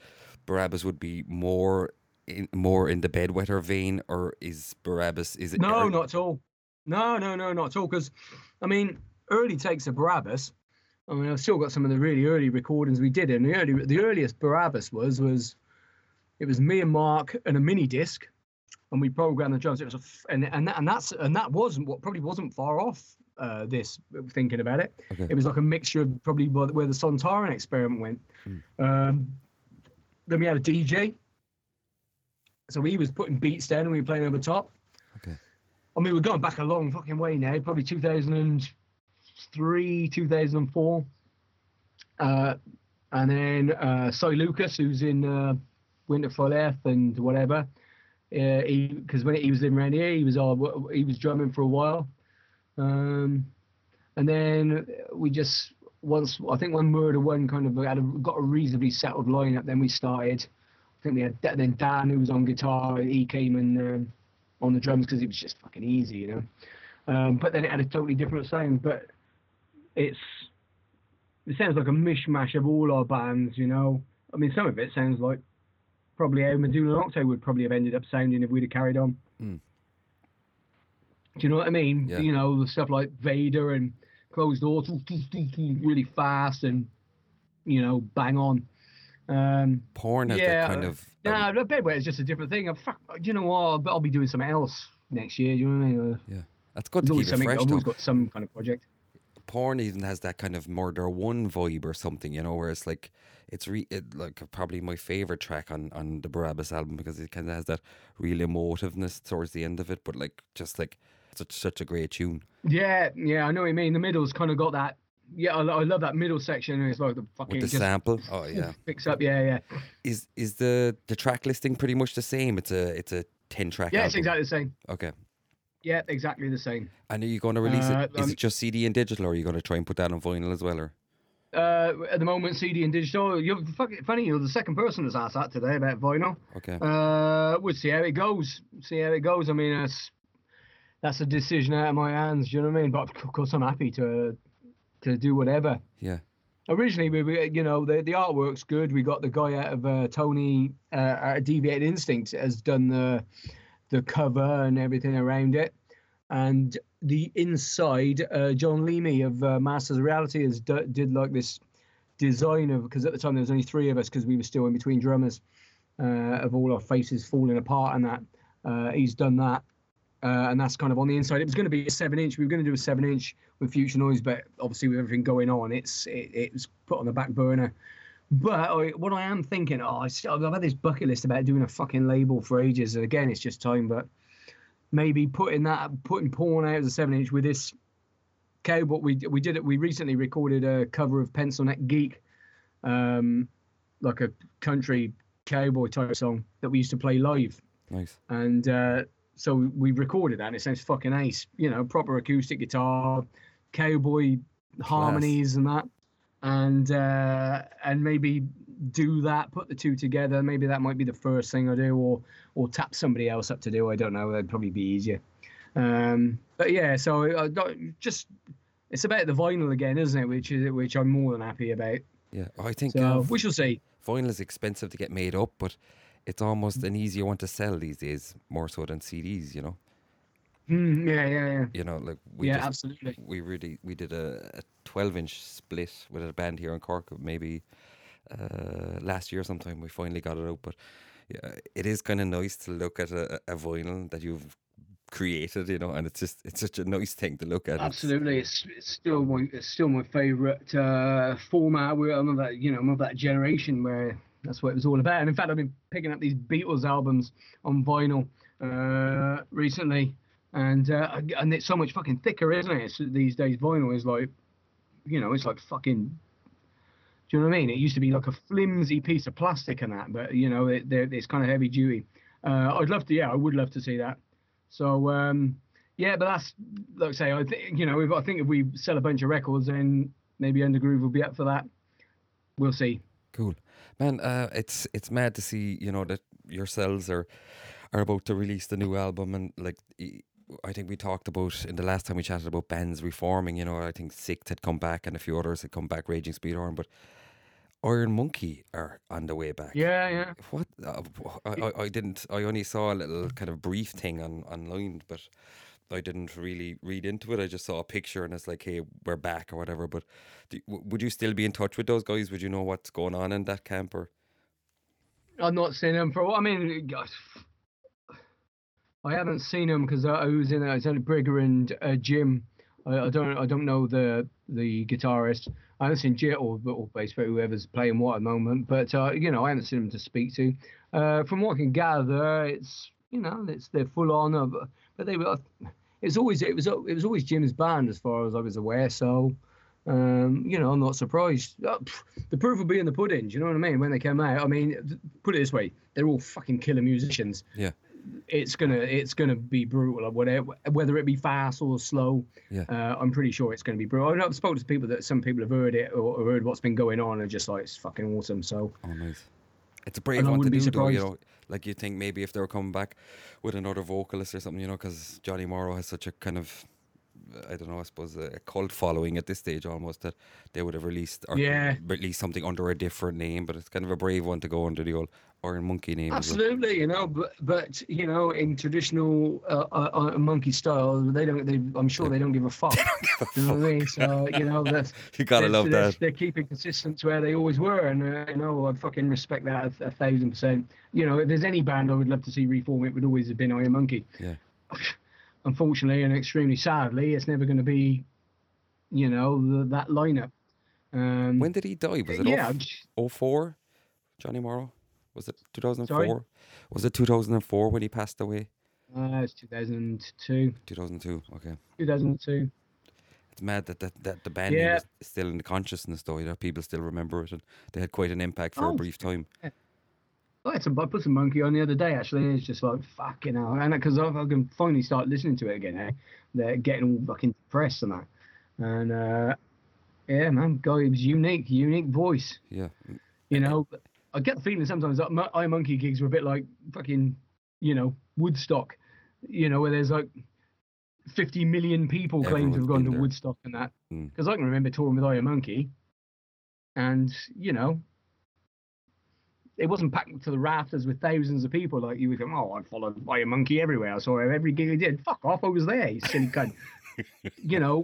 Speaker 1: Barabbas would be more in more in the bedwetter vein, or is Barabbas? Is it?
Speaker 2: No,
Speaker 1: or-
Speaker 2: not at all. No, no, no, not at all. Because, I mean, early takes of Barabbas. I mean, I've still got some of the really early recordings we did. And the early, the earliest Barabbas was was, it was me and Mark and a mini disc, and we programmed the drums. It was a f- and and that, and that's and that wasn't what probably wasn't far off. Uh, this thinking about it,
Speaker 1: Okay.
Speaker 2: it was like a mixture of probably where the Sontaran experiment went. Um, then we had a DJ. So he was putting beats down and we were playing over top.
Speaker 1: Okay.
Speaker 2: I mean, we're going back a long fucking way now, probably 2003, 2004. Uh, and then uh, Cy Lucas, who's in uh, Winter for F and whatever. Uh, he because when he was in around here, he was all he was drumming for a while. Um, and then we just once I think one murder one kind of had a, got a reasonably settled lineup. Then we started. Think we had then Dan who was on guitar. He came and um, on the drums because it was just fucking easy, you know. Um, but then it had a totally different sound. But it's it sounds like a mishmash of all our bands, you know. I mean, some of it sounds like probably how Medulla Nocte would probably have ended up sounding if we'd have carried on.
Speaker 1: Mm.
Speaker 2: Do you know what I mean?
Speaker 1: Yeah.
Speaker 2: You know, the stuff like Vader and Closed Doors, [LAUGHS] really fast and, you know, bang on. Um,
Speaker 1: Porn has
Speaker 2: yeah,
Speaker 1: that kind of.
Speaker 2: nah, the bedwear is just a different thing. I'm, fuck, you know what? I'll, I'll be doing something else next year. You know what I mean?
Speaker 1: Yeah, that's good to keep it fresh.
Speaker 2: I've always got some kind of project.
Speaker 1: porn even has that kind of murder one vibe or something, you know, where it's like it's re it, like probably my favorite track on on the Barabbas album because it kind of has that real emotiveness towards the end of it, but like just like such such a great tune.
Speaker 2: Yeah, yeah, I know what you mean. The middle's kind of got that. Yeah, I, I love that middle section. It's like the fucking
Speaker 1: With the sample, oh yeah, [LAUGHS]
Speaker 2: picks up. Yeah, yeah,
Speaker 1: is is the the track listing pretty much the same? It's a it's a ten track.
Speaker 2: yeah.
Speaker 1: album.
Speaker 2: It's exactly the same.
Speaker 1: Okay,
Speaker 2: Yeah, exactly the same.
Speaker 1: and are you going to release
Speaker 2: Uh,
Speaker 1: it? Is
Speaker 2: um,
Speaker 1: it just CD and digital, or are you going to try and put that on vinyl as well? Or
Speaker 2: Uh, at the moment, CD and digital. You're fucking funny. You're the second person that's asked that today about vinyl.
Speaker 1: okay,
Speaker 2: Uh, we'll see how it goes. See how it goes. I mean, that's that's a decision out of my hands. Do you know what I mean? But of course, I'm happy to to do whatever.
Speaker 1: yeah,
Speaker 2: Originally, we, we you know the the artwork's good. We got the guy out of uh, Tony uh, Deviated Instinct has done the the cover and everything around it, and the inside. Uh, John Leamy of uh, Masters of Reality has d- did like this design of because at the time there was only three of us because we were still in between drummers uh, of all our faces falling apart and that. Uh, he's done that. Uh, and that's kind of on the inside. It was going to be a seven inch. We were going to do a seven inch with Future Noise, but obviously with everything going on, it's it, it was put on the back burner. But I, what I am thinking, oh, I I've had this bucket list about doing a fucking label for ages, and again, it's just time. But maybe putting that, putting porn out as a seven inch with this cowboy. We we did it. We recently recorded a cover of Pencil Neck Geek, um, like a country cowboy type song that we used to play live
Speaker 1: nice.
Speaker 2: and uh, so we recorded that and it sounds fucking ace you know proper acoustic guitar cowboy harmonies and that. And uh, and maybe do that put the two together. Maybe that might be the first thing i do or or tap somebody else up to do. I don't know. That'd probably be easier. Um but yeah so I don't, just it's about the vinyl again isn't it? Which is which i'm more than happy about.
Speaker 1: Yeah, I think
Speaker 2: so
Speaker 1: uh,
Speaker 2: we shall see.
Speaker 1: vinyl is expensive to get made up, but it's almost an easier one to sell these days, more so than CDs. You know,
Speaker 2: Hmm, yeah yeah yeah
Speaker 1: you know, like we
Speaker 2: yeah
Speaker 1: just,
Speaker 2: absolutely
Speaker 1: we really we did a, a 12 inch split with a band here in Cork maybe uh, last year sometime we finally got it out but yeah it is kind of nice to look at a, a vinyl that you've created you know and it's just it's such a nice thing to look at
Speaker 2: Absolutely, it's, it's still my it's still my favourite uh, format. Where I'm of that you know I'm of that generation where that's what it was all about. And in fact, I've been picking up these Beatles albums on vinyl uh, recently, and uh, and it's so much fucking thicker, isn't it? It's, these days, vinyl is like, you know, it's like fucking. Do you know what I mean? It used to be like a flimsy piece of plastic and that, but you know, it, it's kind of heavy duty. Uh, I'd love to, yeah, I would love to see that. So um, yeah, but that's like I say, I think you know, if, I think if we sell a bunch of records, then maybe Undergroove will be up for that. We'll see.
Speaker 1: Cool, man. Uh, it's it's mad to see you know that yourselves are are about to release the new album and like I think we talked about in the last time we chatted about bands reforming. You know, I think SikTh had come back and a few others had come back, Raging Speedhorn, but Iron Monkey are on the way back.
Speaker 2: Yeah, yeah.
Speaker 1: What uh, I, I, I didn't. I only saw a little kind of brief thing on online, but I didn't really read into it. I just saw a picture and it's like, hey, we're back or whatever. But do, would you still be in touch with those guys? Would you know what's going on in that camp or?
Speaker 2: I've not seen them for. I mean, I haven't seen them because I, I was in. I was in Brigger and uh, Jim. I, I don't. I don't know the the guitarist. I haven't seen Jit or or bass whoever's playing what at the moment. But uh, you know, I haven't seen them to speak to. Uh, from what I can gather, it's you know, it's they're full on of. But they were. it was always it was it was always Jim's band as far as I was aware. So, um, you know, I'm not surprised. Uh, pff, the proof will be in the pudding. Do you know what I mean? When they came out, I mean, put it this way: they're all fucking killer musicians.
Speaker 1: Yeah.
Speaker 2: It's gonna it's gonna be brutal, whatever whether it be fast or slow.
Speaker 1: Yeah.
Speaker 2: Uh, I'm pretty sure it's gonna be brutal. I've spoken to people that some people have heard it or, or heard what's been going on and just like it's fucking awesome. So
Speaker 1: Oh, nice. It's a brave
Speaker 2: And
Speaker 1: one to do, though. You know, like you think maybe if they were coming back with another vocalist or something, you know, because Johnny Morrow has such a kind of, I don't know, I suppose a cult following at this stage almost that they would have released or
Speaker 2: Yeah.
Speaker 1: released something under a different name. But it's kind of a brave one to go under the old Iron Monkey name. as well.
Speaker 2: Absolutely, you know, but but you know, in traditional uh, uh, uh, monkey style, they don't. They, I'm sure they don't give a fuck. [LAUGHS] you know what I mean? So you know [LAUGHS] that
Speaker 1: You gotta love
Speaker 2: they're,
Speaker 1: that.
Speaker 2: They're keeping consistent to where they always were, and uh, you know, I fucking respect that a, a thousand percent. You know, if there's any band I would love to see reform, it would always have been Iron Monkey.
Speaker 1: Yeah. [LAUGHS]
Speaker 2: Unfortunately, and extremely sadly, it's never going to be, you know, the, that lineup. Um,
Speaker 1: When did he die? Was it
Speaker 2: yeah,
Speaker 1: oh- 04? Johnny Morrow? Was it 2004? Was it 2004 when he passed away?
Speaker 2: uh, it's 2002.
Speaker 1: 2002. Okay.
Speaker 2: 2002.
Speaker 1: It's mad that, that, that the band
Speaker 2: Yeah.
Speaker 1: is still in the consciousness, though. You know, people still remember it, and they had quite an impact for a
Speaker 2: Oh,
Speaker 1: brief time.
Speaker 2: I had some. I put some monkey on the other day actually. It's just like fucking hell, and because I, I can finally start listening to it again. Eh? They're getting all fucking depressed and that, and uh, yeah, man, guy was unique, unique voice.
Speaker 1: Yeah.
Speaker 2: You know, I get the feeling sometimes that I Monkey gigs were a bit like fucking, you know, Woodstock. You know, where there's like 50 million people claim to have gone to
Speaker 1: there.
Speaker 2: Woodstock and that.
Speaker 1: Mm.
Speaker 2: Because I can remember touring with Iron Monkey, and you know, it wasn't packed to the rafters with thousands of people like you would go. Oh, I followed by a Monkey everywhere. I saw him every gig he did. Fuck off, I was there. You silly cunt. [LAUGHS] you know,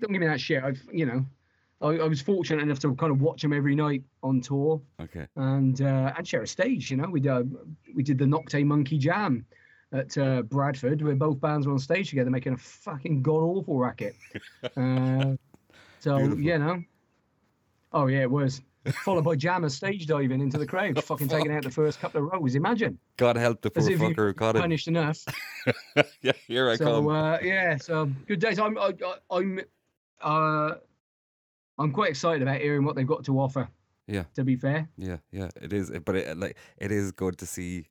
Speaker 2: don't give me that shit. I've, you know, I, I was fortunate enough to kind of watch him every night on tour
Speaker 1: Okay.
Speaker 2: and uh, and share a stage. You know, we did we did the Nocte Monkey Jam at uh, Bradford, where both bands were on stage together, making a fucking god awful racket. [LAUGHS] Uh, so
Speaker 1: Beautiful.
Speaker 2: you know, oh yeah, it was followed by Jammer stage diving into the crowd, fucking taking out the first couple of rows. Imagine
Speaker 1: God help the poor
Speaker 2: as if you
Speaker 1: fucker. Got it.
Speaker 2: punished enough. [LAUGHS]
Speaker 1: yeah, here I
Speaker 2: so
Speaker 1: come.
Speaker 2: uh, yeah, so good days. I'm I, I- I'm uh, I'm quite excited about hearing what they've got to offer.
Speaker 1: Yeah.
Speaker 2: To be fair.
Speaker 1: Yeah, yeah, it is. But it, like, it is good to see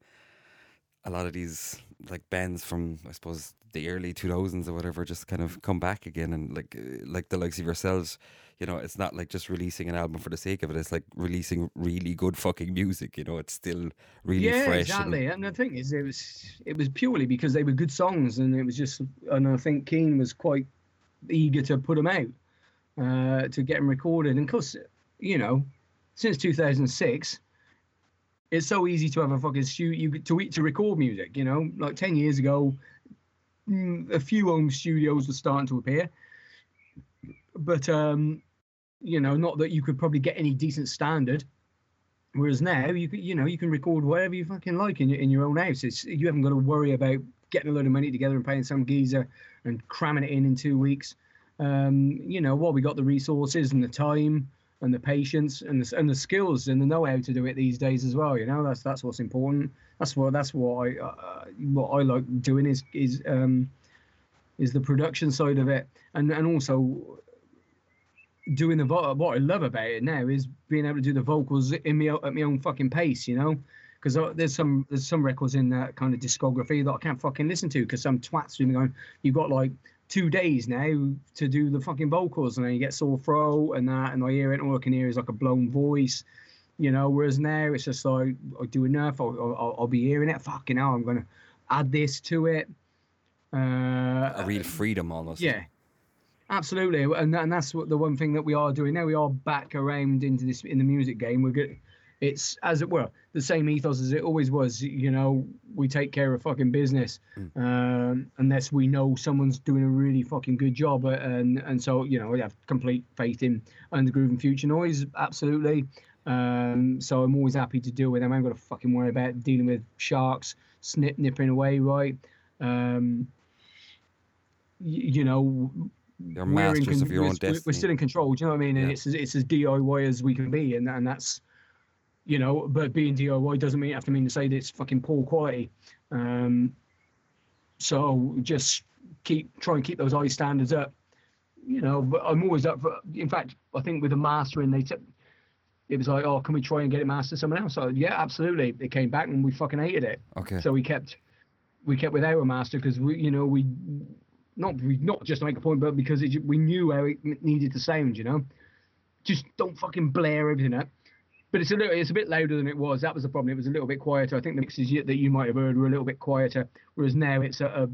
Speaker 1: a lot of these like bands from I suppose the early two thousands or whatever just kind of come back again and like uh, like the likes of yourselves. You know, it's not like just releasing an album for the sake of it. It's like releasing really good fucking music. You know, it's still really
Speaker 2: yeah,
Speaker 1: fresh.
Speaker 2: exactly. And the thing is, it was it was purely because they were good songs, and it was just, and I think Keane was quite eager to put them out, uh, to get them recorded. And of course, you know, since 2006, it's so easy to have a fucking studio you to to record music. You know, like 10 years ago, mm, a few home studios were starting to appear, but um, you know, not that you could probably get any decent standard. Whereas now you can, you know, you can record whatever you fucking like in your in your own house. It's you haven't got to worry about getting a load of money together and paying some geezer and cramming it in in two weeks. Um, you know, what we got the resources and the time and the patience and the and the skills and the know-how to do it these days as well. You know, that's that's what's important. That's what that's what I uh, what I like doing is is um, is the production side of it and and also doing the what I love about it now is being able to do the vocals in me at my own fucking pace, you know. Because there's some there's some records in that kind of discography that I can't fucking listen to because some twats me going, you've got like two days now to do the fucking vocals, and then you get sore throat and that, and I hear it, and all I can hear is like a blown voice, you know. Whereas now it's just like I do enough, I'll, I'll, I'll be hearing it. Fucking hell, I'm gonna add this to it. Uh,
Speaker 1: a real freedom almost.
Speaker 2: yeah, absolutely, and and that's what the one thing that we are doing now. We are back around into this in the music game. We're good. It's as it were the same ethos as it always was. You know, we take care of fucking business, um, unless we know someone's doing a really fucking good job. uh, And and so you know, we have complete faith in Undergroove and Future Noise. Absolutely. Um, so I'm always happy to deal with them. I haven't got to fucking worry about dealing with sharks snip nipping away, right? Um, y- you know,
Speaker 1: You're masters
Speaker 2: con-
Speaker 1: of your
Speaker 2: we're,
Speaker 1: own
Speaker 2: we're-
Speaker 1: destiny.
Speaker 2: We're still in control. Do you know what I mean? And
Speaker 1: Yeah.
Speaker 2: it's as, it's as DIY as we can be, and and that's you know, but being DIY doesn't mean have to mean to say that it's fucking poor quality. Um, so just keep try and keep those high standards up. You know, but I'm always up for. In fact, I think with the mastering, they took. It was like, oh, can we try and get it mastered someone else? So yeah, absolutely. It came back and we fucking hated it.
Speaker 1: Okay.
Speaker 2: So we kept, we kept with our master because we, you know, we, not we not just to make a point, but because it, we knew how it needed to sound. You know, just don't fucking blare everything up. But it's a little, it's a bit louder than it was. That was the problem. It was a little bit quieter. I think the mixes that you might have heard were a little bit quieter, whereas now it's at a,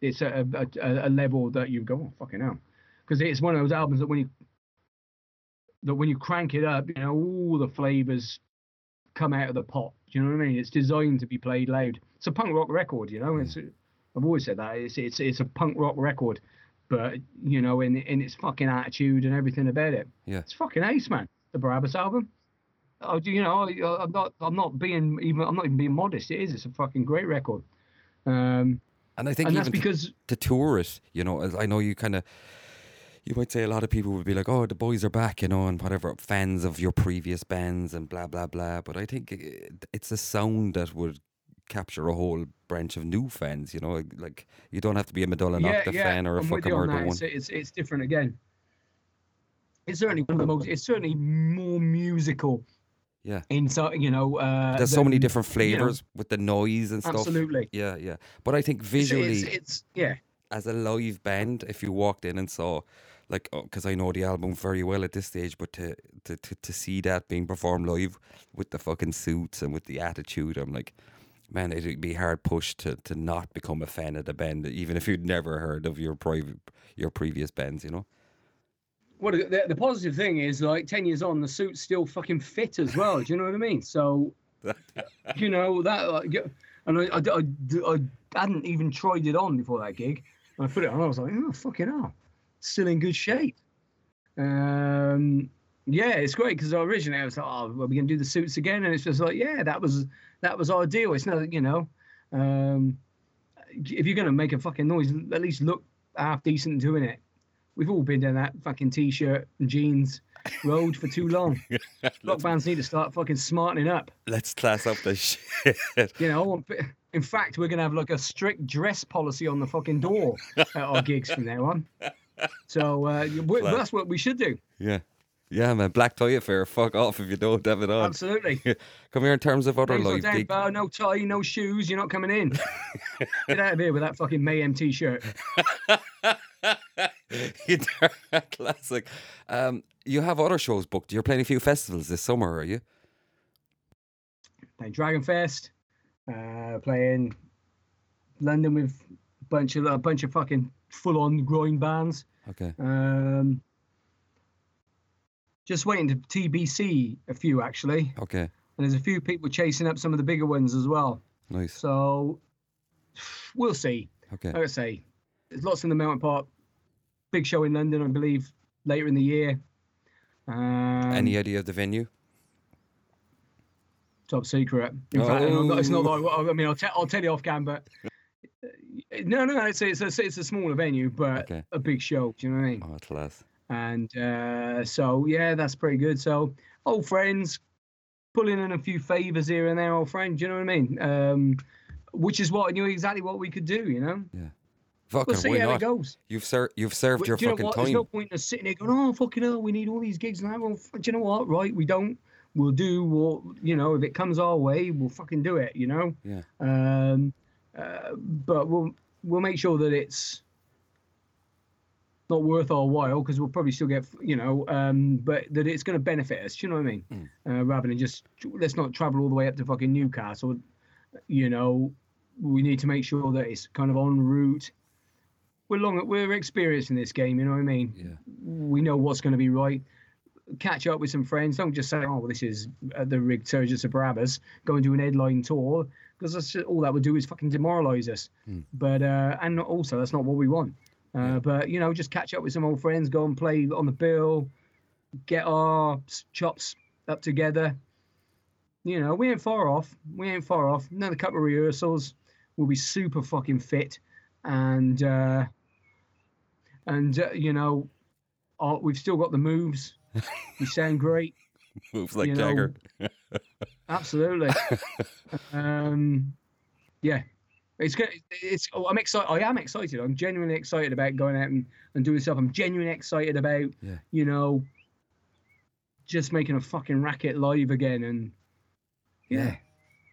Speaker 2: it's at a, a, a level that you go, oh fucking hell, because it's one of those albums that when you, that when you crank it up, you know, all the flavors come out of the pot. Do you know what I mean? It's designed to be played loud. It's a punk rock record, you know. It's I've always said that it's it's it's a punk rock record, but you know, in in its fucking attitude and everything about it.
Speaker 1: Yeah.
Speaker 2: It's fucking ace, man. The Barabbas album. Oh, you know? I, I'm not. I'm not being even. I'm not even being modest. It is. It's a fucking great record. Um,
Speaker 1: And I think
Speaker 2: and
Speaker 1: even
Speaker 2: that's because
Speaker 1: to tour it, you know, as I know you kind of, you might say a lot of people would be like, oh, the boys are back, you know, and whatever, fans of your previous bands and blah, blah, blah. But I think it's a sound that would capture a whole branch of new fans, you know, like you don't have to be a Medulla
Speaker 2: yeah,
Speaker 1: Nocte
Speaker 2: yeah,
Speaker 1: fan or a
Speaker 2: I'm
Speaker 1: fucking Murder one.
Speaker 2: It's, it's it's different again. It's certainly one of the most. It's certainly more musical.
Speaker 1: Yeah.
Speaker 2: In so you know. Uh,
Speaker 1: There's so many different
Speaker 2: you know,
Speaker 1: flavors with the noise and stuff.
Speaker 2: Absolutely.
Speaker 1: Yeah, yeah. But I think visually,
Speaker 2: it's, it's yeah.
Speaker 1: as a live band, if you walked in and saw, like, because I know the album very well at this stage, but to, to, to, to see that being performed live with the fucking suits and with the attitude, I'm like, man, it'd be hard pushed to, to not become a fan of the band, even if you'd never heard of your private your previous bands, you know?
Speaker 2: Well, the, the positive thing is, like, 10 years on, the suit's still fucking fit as well. Do you know what I mean? So, [LAUGHS] you know, that, like, and I, I, I, I hadn't even tried it on before that gig. And I put it on, I was like, oh, fucking hell. Still in good shape. Um, yeah, it's great because originally I was like, oh, are we going to do the suits again? And it's just like, yeah, that was that was our deal. It's not, you know, um, if you're going to make a fucking noise, at least look half decent doing it. We've all been down that fucking t-shirt and jeans road for too long. [LAUGHS] Rock bands need to start fucking smartening up.
Speaker 1: Let's class up the shit.
Speaker 2: You know, in fact, we're gonna have like a strict dress policy on the fucking door at our gigs from now on. So uh, that's what we should do.
Speaker 1: yeah. Yeah, man. Black tie affair. Fuck off if you don't have it on.
Speaker 2: Absolutely. [LAUGHS]
Speaker 1: Come here in terms of other live
Speaker 2: down,
Speaker 1: gigs.
Speaker 2: No tie, no shoes. You're not coming in. [LAUGHS] Get out of here with that fucking Mayhem t-shirt. [LAUGHS]
Speaker 1: Classic. Um, you have other shows booked. You're playing a few festivals this summer, are you?
Speaker 2: Playing Dragonfest. Uh, playing London with a bunch of a bunch of fucking full-on groin bands.
Speaker 1: Okay.
Speaker 2: Um, just waiting to TBC a few actually,
Speaker 1: Okay.
Speaker 2: and there's a few people chasing up some of the bigger ones as well.
Speaker 1: Nice.
Speaker 2: So we'll see.
Speaker 1: Okay.
Speaker 2: Like I say, there's lots in the Mountain Park. Big show in London, I believe, later in the year. Um,
Speaker 1: Any idea of the venue?
Speaker 2: top secret. In fact, I'm not- it's not.
Speaker 1: Oh.
Speaker 2: Like, I mean, I'll, te- I'll tell you off cam, but uh, no, no, it's it's a, it's a smaller venue, but
Speaker 1: Okay.
Speaker 2: a big show. Do you know what I mean?
Speaker 1: Oh, class.
Speaker 2: and uh, so yeah, that's pretty good. So old friends, pulling in a few favors here and there, old friend. Do you know what I mean? Um, which is what I knew exactly what we could do. You know,
Speaker 1: Fucking
Speaker 2: we'll see how
Speaker 1: not?
Speaker 2: it goes.
Speaker 1: You've ser- you've served your
Speaker 2: do you know
Speaker 1: fucking time.
Speaker 2: There's no point in us sitting there going, "Oh fucking hell, we need all these gigs now." Well, do you know what? Right, we don't. We'll do what you know. If it comes our way, we'll fucking do it. You know.
Speaker 1: Yeah.
Speaker 2: Um, uh, but we'll we'll make sure that it's not worth our while because we'll probably still get you know, um, but that it's going to benefit us. Do you know what I mean?
Speaker 1: Mm.
Speaker 2: Uh, rather than just let's not travel all the way up to fucking Newcastle. You know, we need to make sure that it's kind of en route. We're long. We're experienced in this game. You know what I mean?
Speaker 1: Yeah.
Speaker 2: we know what's going to be right. Catch up with some friends. Don't just say, "Oh, well, this is uh, the Resurgence of Barabbas." Go and do an headline tour because that's just, all that would do is fucking demoralise us.
Speaker 1: Hmm.
Speaker 2: But uh, and also that's not what we want. Uh,
Speaker 1: Yeah.
Speaker 2: But you know, just catch up with some old friends. Go and play on the bill. Get our chops up together. You know, we ain't far off. We ain't far off. Another couple of rehearsals. We'll be super fucking fit, and uh, and uh, you know, uh, we've still got the moves. We sound great. [LAUGHS]
Speaker 1: Moves like
Speaker 2: you know,
Speaker 1: Jagger. [LAUGHS]
Speaker 2: Absolutely. um, yeah, It's good. It's. Oh, I'm excited. I am excited. I'm genuinely excited about going out and, and doing stuff. I'm genuinely excited about,
Speaker 1: Yeah.
Speaker 2: you know, just making a fucking racket live again. And yeah,
Speaker 1: Yeah.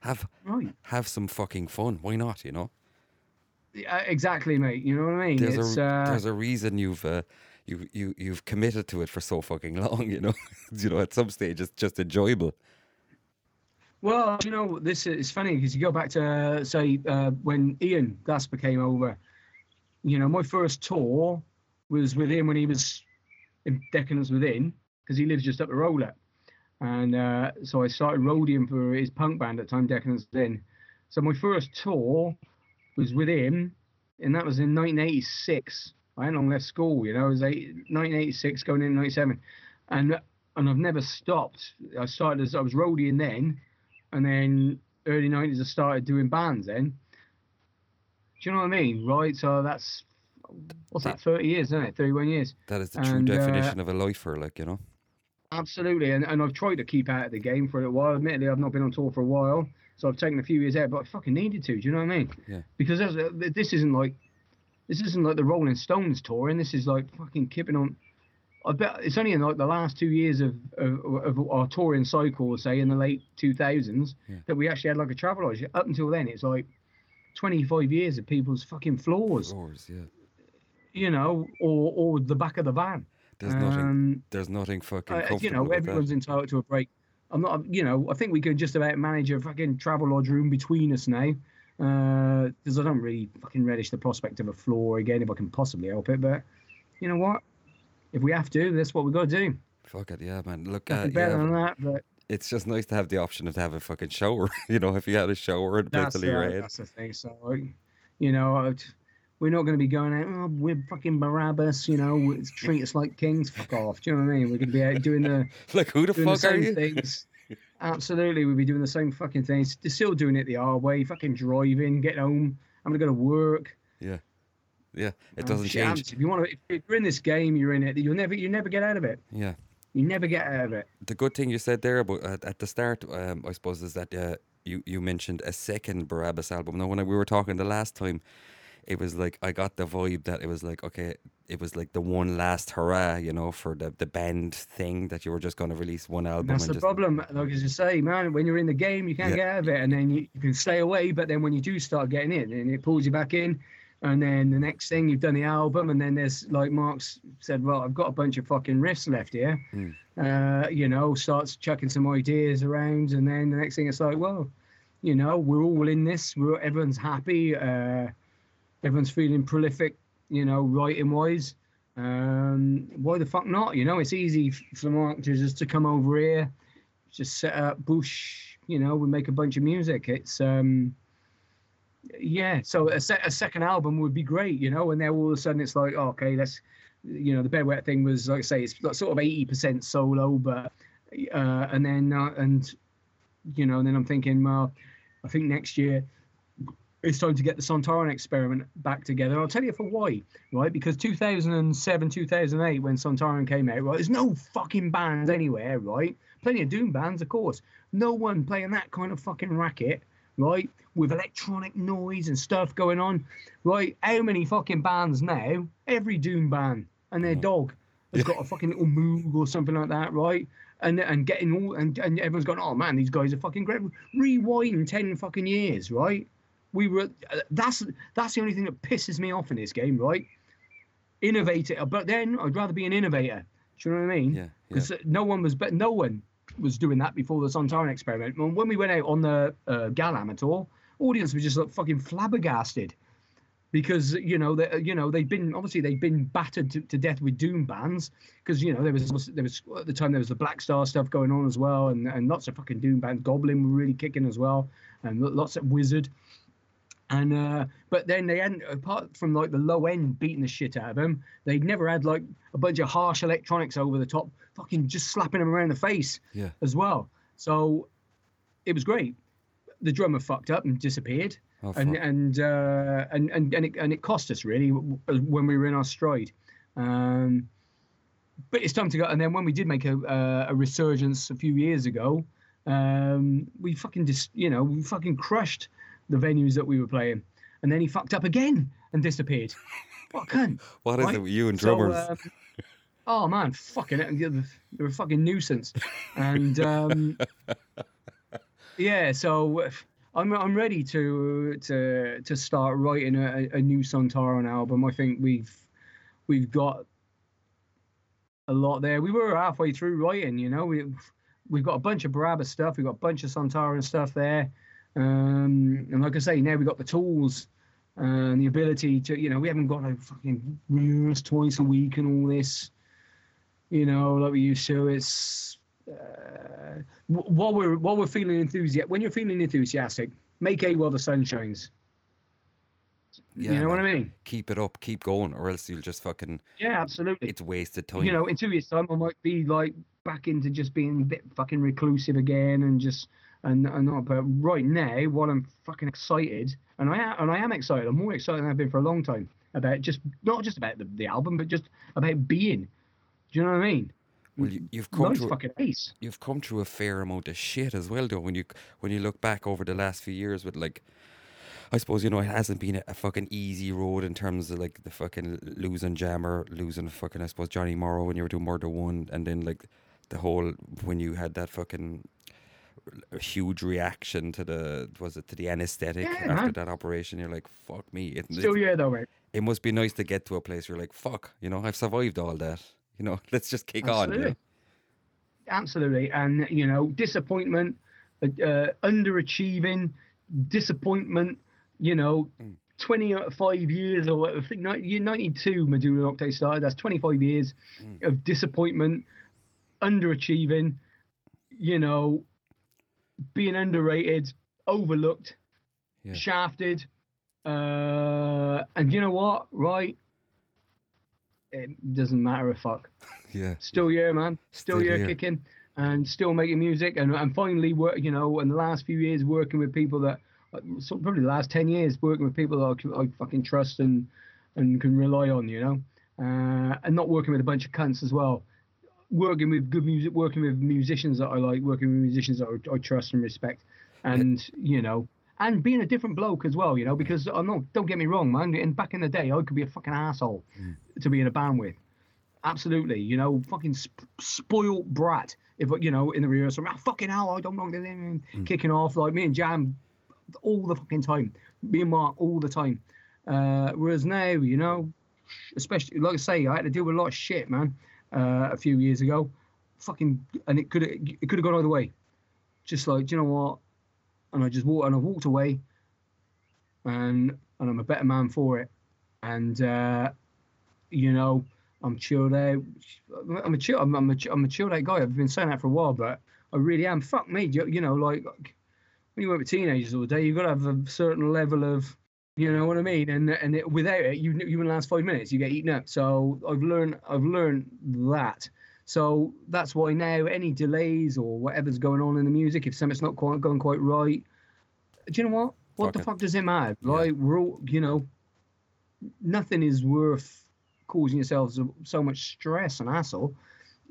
Speaker 1: Have
Speaker 2: right.
Speaker 1: have some fucking fun. Why not? You know.
Speaker 2: Exactly, mate. You know what I mean?
Speaker 1: There's
Speaker 2: it's
Speaker 1: a
Speaker 2: uh,
Speaker 1: there's a reason you've uh, you you you've committed to it for so fucking long. You know. [LAUGHS] you know. At some stage, it's just enjoyable.
Speaker 2: Well, you know, this is funny because you go back to say uh, when Ian Glasper came over. You know, my first tour was with him when he was in Decadence Within because he lives just up the road. Up. And uh, so I started roadieing for his punk band at the time, Decadence Within. So my first tour was with him, and that was in 1986. I hadn't long left school, you know, it was eight, 1986 going in 97. And and I've never stopped. I started as I was roadieing then, and then early 90s I started doing bands then. Do you know what I mean? Right, so that's what's that? 30 years, isn't it? 31 years.
Speaker 1: That is the true
Speaker 2: And, uh,
Speaker 1: definition of a lifer. Like you know.
Speaker 2: Absolutely, and, and I've tried to keep out of the game for a little while. Admittedly, I've not been on tour for a while, so I've taken a few years out. But I fucking needed to. Do you know what I mean?
Speaker 1: Yeah.
Speaker 2: Because a- this isn't like this isn't like the Rolling Stones tour, and this is like fucking keeping on. I bet it's only in like the last two years of of, of our touring cycle, say in the late 2000s,
Speaker 1: Yeah.
Speaker 2: that we actually had like a travel lodge. Up until then, it's like 25 years of people's fucking floors,
Speaker 1: Roars, yeah.
Speaker 2: you know, or or the back of the van.
Speaker 1: There's nothing.
Speaker 2: Um,
Speaker 1: There's nothing fucking
Speaker 2: uh, you know, everyone's entitled to a break. I'm not, you know, I think we could just about manage a fucking travel lodge room between us now. Because I don't really fucking relish the prospect of a floor again if I can possibly help it. But you know what? If we have to, that's what we've got to do.
Speaker 1: Fuck it, yeah, man. Look, uh,
Speaker 2: better
Speaker 1: yeah,
Speaker 2: than that. But
Speaker 1: it's just nice to have the option of to have a fucking shower. [LAUGHS] you know, if you had a shower and place
Speaker 2: that's, uh, the thing. So, you know, I'd- we're not going to be going out, oh, we're fucking Barabbas, you know, treat us like kings. Fuck off. Do you know what I mean? We're going to be out doing the. [LAUGHS]
Speaker 1: Like, who the
Speaker 2: doing the
Speaker 1: fuck are you?
Speaker 2: things. [LAUGHS] Absolutely, we'd be doing the same fucking things. They're still doing it the hard way. Fucking driving, get home. I'm gonna go to work.
Speaker 1: Yeah, yeah. it
Speaker 2: Oh,
Speaker 1: doesn't change.
Speaker 2: If you want to, if you're in this game, you're in it. You'll never, you never get out of it.
Speaker 1: Yeah.
Speaker 2: You never get out of it.
Speaker 1: The good thing you said there about at, at the start, um, I suppose, is that uh, you you mentioned a second Barabbas album. Now, when I, we were talking the last time, it was like I got the vibe that it was like okay, it was like the one last hurrah, you know, for the the band thing that you were just going to release one album.
Speaker 2: That's
Speaker 1: and
Speaker 2: the
Speaker 1: just,
Speaker 2: problem. Like as you say, man, when you're in the game, you can't
Speaker 1: Yeah.
Speaker 2: get out of it, and then you, you can stay away. But then when you do start getting in, and it pulls you back in, and then the next thing you've done the album, and then there's like Mark's said, well, I've got a bunch of fucking riffs left here.
Speaker 1: Mm.
Speaker 2: Uh, you know, starts chucking some ideas around, and then the next thing it's like, well, you know, we're all in this. We're everyone's happy. Uh, everyone's feeling prolific. You know, writing wise. Um, why the fuck not? You know, it's easy for Mark to just to come over here, just set up bush. You know, we make a bunch of music. It's um, yeah. So a, se- a second album would be great. You know, and then all of a sudden it's like, oh, okay, let's. You know, the bed wet thing was like I say, it's like sort of eighty percent solo, but uh, and then uh, and you know, and then I'm thinking, well, I think next year it's time to get the Sontaran experiment back together. I'll tell you for why, right? Because 2007, 2008, when Sontaran came out, right, there's no fucking bands anywhere, right? Plenty of Doom bands, of course. No one playing that kind of fucking racket, right? With electronic noise and stuff going on, right? How many fucking bands now? Every Doom band and their mm. dog has got a [LAUGHS] fucking little moog or something like that, right? And and getting all and, and everyone's going, oh man, these guys are fucking great. Rewind ten fucking years, right? We were uh, that's that's the only thing that pisses me off in this game right? Innovator but then i'd rather be an innovator. Do you know what i mean?
Speaker 1: Yeah, yeah.
Speaker 2: because no one was but no one was doing that before the Sontaran experiment. When we went out on the uh, Galam tour audience was just like fucking flabbergasted. Because you know they you know they'd been obviously they'd been battered to, to death with doom bands. Because you know there was there was at the time there was the black star stuff going on as well and and lots of fucking doom bands goblin were really kicking as well and lots of wizard and uh but then they hadn't apart from like the low end beating the shit out of them they'd never had like a bunch of harsh electronics over the top fucking just slapping them around the face
Speaker 1: Yeah.
Speaker 2: as well so it was great the drummer fucked up and disappeared
Speaker 1: Oh,
Speaker 2: and and uh, and and and it, and it cost us really w- when we were in our stride. Um, but it's time to go. And then when we did make a uh, a resurgence a few years ago, um, we fucking just you know we fucking crushed the venues that we were playing. and then he fucked up again and disappeared. What a cunt! [LAUGHS]
Speaker 1: What is
Speaker 2: right?
Speaker 1: it with you and
Speaker 2: So,
Speaker 1: drummers?
Speaker 2: um, [LAUGHS] oh man, fucking, you're, you're a fucking nuisance. And um, [LAUGHS] yeah, so uh, I'm I'm ready to to to start writing a, a new Sontaran album. I think we've we've got a lot there. We were halfway through writing, you know. We've we've got a bunch of Barabba stuff. We've got a bunch of Sontaran stuff there. Um, and like I say, now we've got the tools and the ability to, you know, we haven't got to fucking rehearse twice a week and all this, you know, like we used to. It's uh, while we're while we're feeling enthusiastic. When you're feeling enthusiastic, make a while the sun shines.
Speaker 1: Yeah,
Speaker 2: you know what I mean?
Speaker 1: keep it up, keep going, or else you'll just fucking.
Speaker 2: Yeah, absolutely.
Speaker 1: It's wasted time.
Speaker 2: you know, in two years' time, I might be like back into just being a bit fucking reclusive again and just and and not. But right now, while I'm fucking excited, and I am, and I am excited. I'm more excited than I've been for a long time about just not just about the, the album, but just about being. Do you know what I mean?
Speaker 1: well, you, you've come through.
Speaker 2: fucking ace.
Speaker 1: you've come through a fair amount of shit as well though when you when you look back over the last few years with like I suppose you know it hasn't been a, a fucking easy road in terms of like the fucking losing Jammer, losing fucking I suppose Johnny Morrow when you were doing Murder One, and then like the whole when you had that fucking huge reaction to the was it to the anesthetic
Speaker 2: Yeah,
Speaker 1: after
Speaker 2: man.
Speaker 1: that operation. You're like fuck me. It,
Speaker 2: Still,
Speaker 1: it,
Speaker 2: yeah, though, mate.
Speaker 1: it must be nice to get to a place where you're like fuck. You know I've survived all that. You know [LAUGHS] let's just kick on. You
Speaker 2: Absolutely.
Speaker 1: know?
Speaker 2: Absolutely, and you know, disappointment, uh, uh, underachieving, disappointment. You know,
Speaker 1: Mm.
Speaker 2: 25 years or I think ni- year 92 Medulla Nocte started. That's 25 years
Speaker 1: Mm.
Speaker 2: of disappointment, underachieving. You know, being underrated, overlooked,
Speaker 1: Yeah.
Speaker 2: shafted, uh, and you know what? Right. It doesn't matter a fuck [LAUGHS]
Speaker 1: Yeah.
Speaker 2: still here, man. Still,
Speaker 1: Still
Speaker 2: here,
Speaker 1: here.
Speaker 2: kicking and still making music. And and finally, work. You know, in the last few years, working with people that, uh, so probably the last ten years, working with people that I, I fucking trust and and can rely on. You know, uh, and not working with a bunch of cunts as well. Working with good music, working with musicians that I like, working with musicians that I, I trust and respect, and you know. And being a different bloke as well, you know, because I'm not. Don't get me wrong, man. And back in the day, I could be a fucking asshole to be in a band with absolutely, you know, fucking sp- spoiled brat. If you know, in the rehearsal, ah, fucking hell, I don't know,
Speaker 1: Mm.
Speaker 2: kicking off like me and Jam all the fucking time, me and Mark all the time. Uh, whereas now, you know, especially like I say, I had to deal with a lot of shit, man, uh, a few years ago. Fucking, and it could it could have gone either way. Just like, you know what? And I just walked and I walked away, and and I'm a better man for it. And uh, you know, I'm chilled out. I'm a chill. I'm, I'm, a, I'm a chilled out guy. I've been saying that for a while, but I really am. Fuck me. You, you know, like when you work with teenagers all day, you've got to have a certain level of, you know what I mean. And and it, without it, you you in the last five minutes, you get eaten up. So I've learned I've learned that. So that's why now any delays or whatever's going on in the music, if something's not quite going quite right, do you know what? What
Speaker 1: Fuck
Speaker 2: the
Speaker 1: it.
Speaker 2: fuck does it matter?
Speaker 1: Yeah.
Speaker 2: Like we're all, you know, nothing is worth causing yourselves so- much stress and hassle,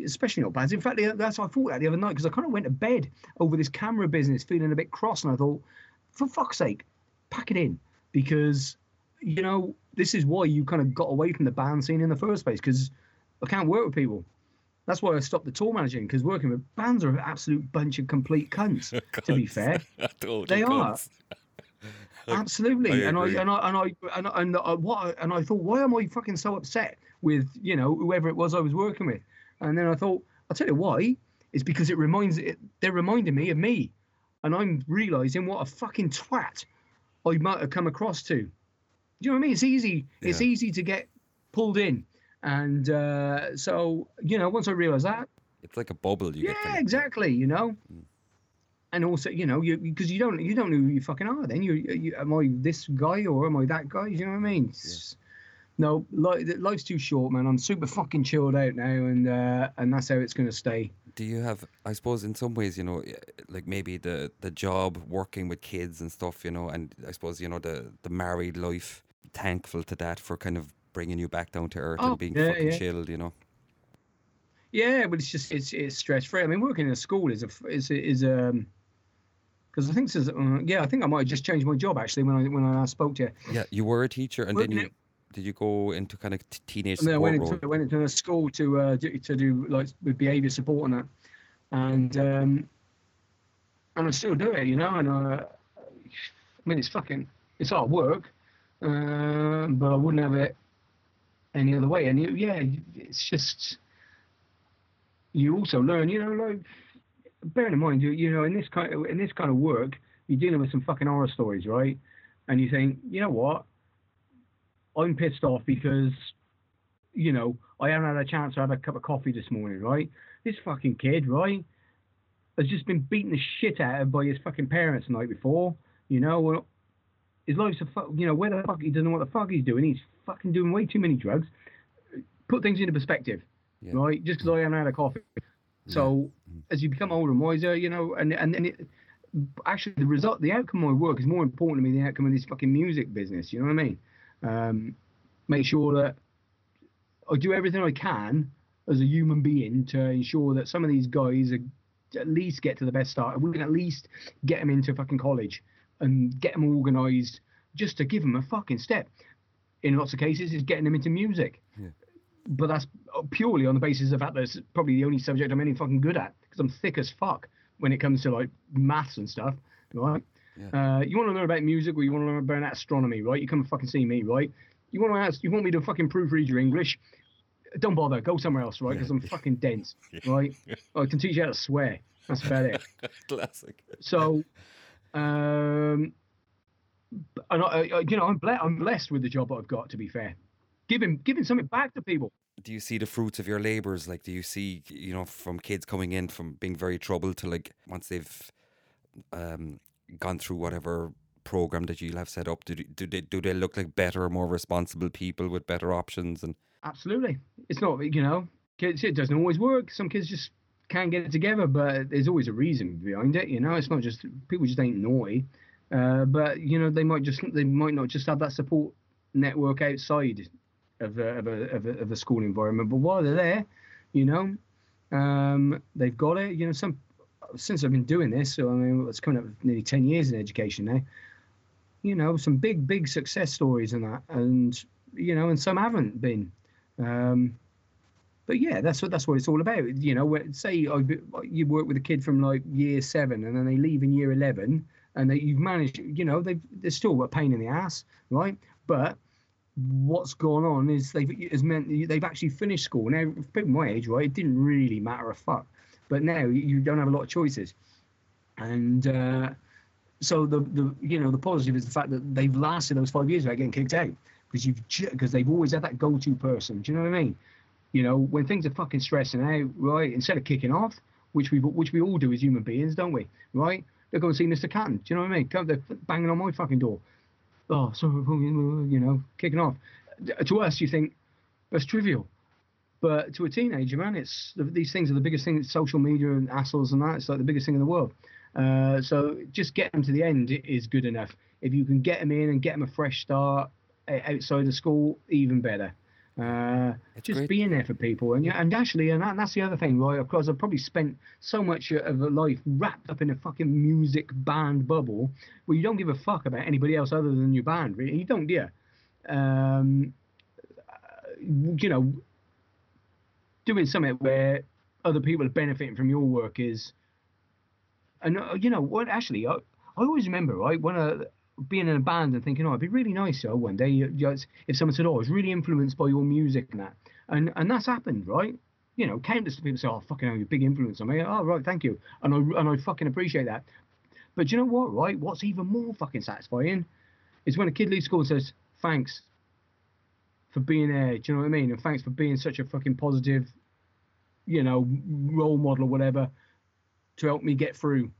Speaker 2: especially not bands. In fact, that's I thought that the other night because I kind of went to bed over this camera business feeling a bit cross, and I thought, for fuck's sake, pack it in because you know this is why you kind of got away from the band scene in the first place because I can't work with people. That's why I stopped the tour managing because working with bands are an absolute bunch of complete cunts. [LAUGHS] to be fair, [LAUGHS] They are. [LAUGHS] Absolutely,
Speaker 1: I
Speaker 2: and I and I and I and I, and I, what I- and I thought, why am I fucking so upset with you know whoever it was I was working with? And then I thought, I'll tell you why. It's because it reminds it. They're reminding me of me, and I'm realizing what a fucking twat I might have come across to. Do you know what I mean? It's easy. It's easy to get pulled in, and uh, so you know once I realized that,
Speaker 1: It's like a bubble you
Speaker 2: yeah, exactly. You know,
Speaker 1: Mm.
Speaker 2: and also you know you because you don't you don't know who you fucking are. Then you, you am I this guy or am I that guy? Do You know what I mean? It's- No, li- life's too short, man. I'm super fucking chilled out now, and uh, and that's how it's gonna stay.
Speaker 1: Do you have? I suppose in some ways, you know, eh, like maybe the the job working with kids and stuff, you know, and I suppose you know the the married life. Thankful to that for kind of bringing you back down to earth
Speaker 2: Oh,
Speaker 1: and being
Speaker 2: yeah,
Speaker 1: fucking
Speaker 2: yeah.
Speaker 1: chilled, you know.
Speaker 2: Yeah, but it's just it's it's stress free. I mean, working in a school is a is a- is um because I think this is, uh, yeah, I think I might have just changed my job actually when I when I spoke to you.
Speaker 1: Yeah, you were a teacher, and
Speaker 2: Well,
Speaker 1: then you. Did you go into kind of t- teenage
Speaker 2: then I went
Speaker 1: role?
Speaker 2: into went into a school to uh, do, to do like with behaviour support and that, and um, and I still do it, you know. And uh, I mean, it's fucking it's hard work, uh, but I wouldn't have it any other way. And you, yeah, it's just you also learn, you know, like bearing in mind, you you know, in this kind of, in this kind of work, you're dealing with some fucking horror stories, right? And you think, you know what? I'm pissed off because, you know, I haven't had a chance to have a cup of coffee this morning, right? This fucking kid, right, has just been beaten the shit out of by his fucking parents the night before, you know. His life's a fuck, you know, where the fuck he doesn't know what the fuck he's doing. He's fucking doing way too many drugs. Put things into perspective,
Speaker 1: Yeah.
Speaker 2: right? Just because I haven't had a coffee. So mm-hmm. as you become older and wiser, you know, and and then it, actually the result, the outcome of my work is more important to me than the outcome of this fucking music business. You know what I mean? Um, make sure that I do everything I can as a human being to ensure that some of these guys are, at least get to the best start. We can at least get them into fucking college and get them organised just to give them a fucking step. In lots of cases, is getting them into music.
Speaker 1: Yeah.
Speaker 2: But that's purely on the basis of the fact that it's probably the only subject I'm any fucking good at because I'm thick as fuck when it comes to like maths and stuff, right?
Speaker 1: Yeah.
Speaker 2: Uh, you want to learn about music or you want to learn about astronomy, right? You come and fucking see me, right? You want to ask, you want me to fucking proofread your English? Don't bother. Go somewhere else, right? Because I'm fucking dense, [LAUGHS] right? I can teach you how to swear. That's about it. [LAUGHS]
Speaker 1: Classic.
Speaker 2: So, um, and I, you know, I'm ble- I'm blessed with the job I've got. To be fair, giving giving something back to people.
Speaker 1: Do you see the fruits of your labors? Like, do you see, you know, from kids coming in from being very troubled to like once they've um, gone through whatever program that you have set up? Do do they do they look like better, more responsible people with better options? And
Speaker 2: Absolutely, it's not you know, kids. It doesn't always work. Some kids just can't get it together, but there's always a reason behind it. You know, it's not just people just ain't naughty, uh, but you know they might just they might not just have that support network outside of a, of a, of a, of a school environment. But while they're there, you know, um, they've got it. You know, some since I've been doing this, so I mean, it's coming up nearly ten years in education now. You know, some big big success stories and that, and you know, and some haven't been. Um, but yeah, that's what that's what it's all about. You know, when- say I, you work with a kid from like year seven, and then they leave in year eleven, and they, you've managed. You know, they've they're still a pain in the ass, right? But what's gone on is they've has meant they've actually finished school. Now, people my age, right, it didn't really matter a fuck. But now you- don't have a lot of choices, and uh, so the the you know the positive is the fact that they've lasted those five years without getting kicked out because you've because they've always had that go-to person. Do you know what I mean? You know, when things are fucking stressing out, right? Instead of kicking off, which we which we all do as human beings, don't we? Right? They're going to see Mr. Catton. Do you know what I mean? Come, they're banging on my fucking door. Oh, so you know, kicking off. To us, you think that's trivial, but to a teenager, man, it's these things are the biggest thing. Social media and assholes and that. It's like the biggest thing in the world. Uh, so just get them to the end is good enough. If you can get them in and get them a fresh start outside of school, even better. Uh, just
Speaker 1: great.
Speaker 2: being there for people, and yeah, and actually, and, that, and that's the other thing, right? Of course, I've probably spent so much of a life wrapped up in a fucking music band bubble, where you don't give a fuck about anybody else other than your band. Really, you don't, do you? Um, uh, you know, doing something where other people are benefiting from your work is, and uh, you know what? Actually, I, I always remember right when I being in a band and thinking, oh, it'd be really nice, oh, one day you, you, if someone said, oh, I was really influenced by your music and that, and and that's happened, right? You know, countless people say, oh, fucking hell, you're a big influence on me. Oh, right, thank you, and I and I fucking appreciate that. But you know what, right? What's even more fucking satisfying is when a kid leaves school and says, thanks for being there. Do you know what I mean? And thanks for being such a fucking positive, you know, role model or whatever to help me get through.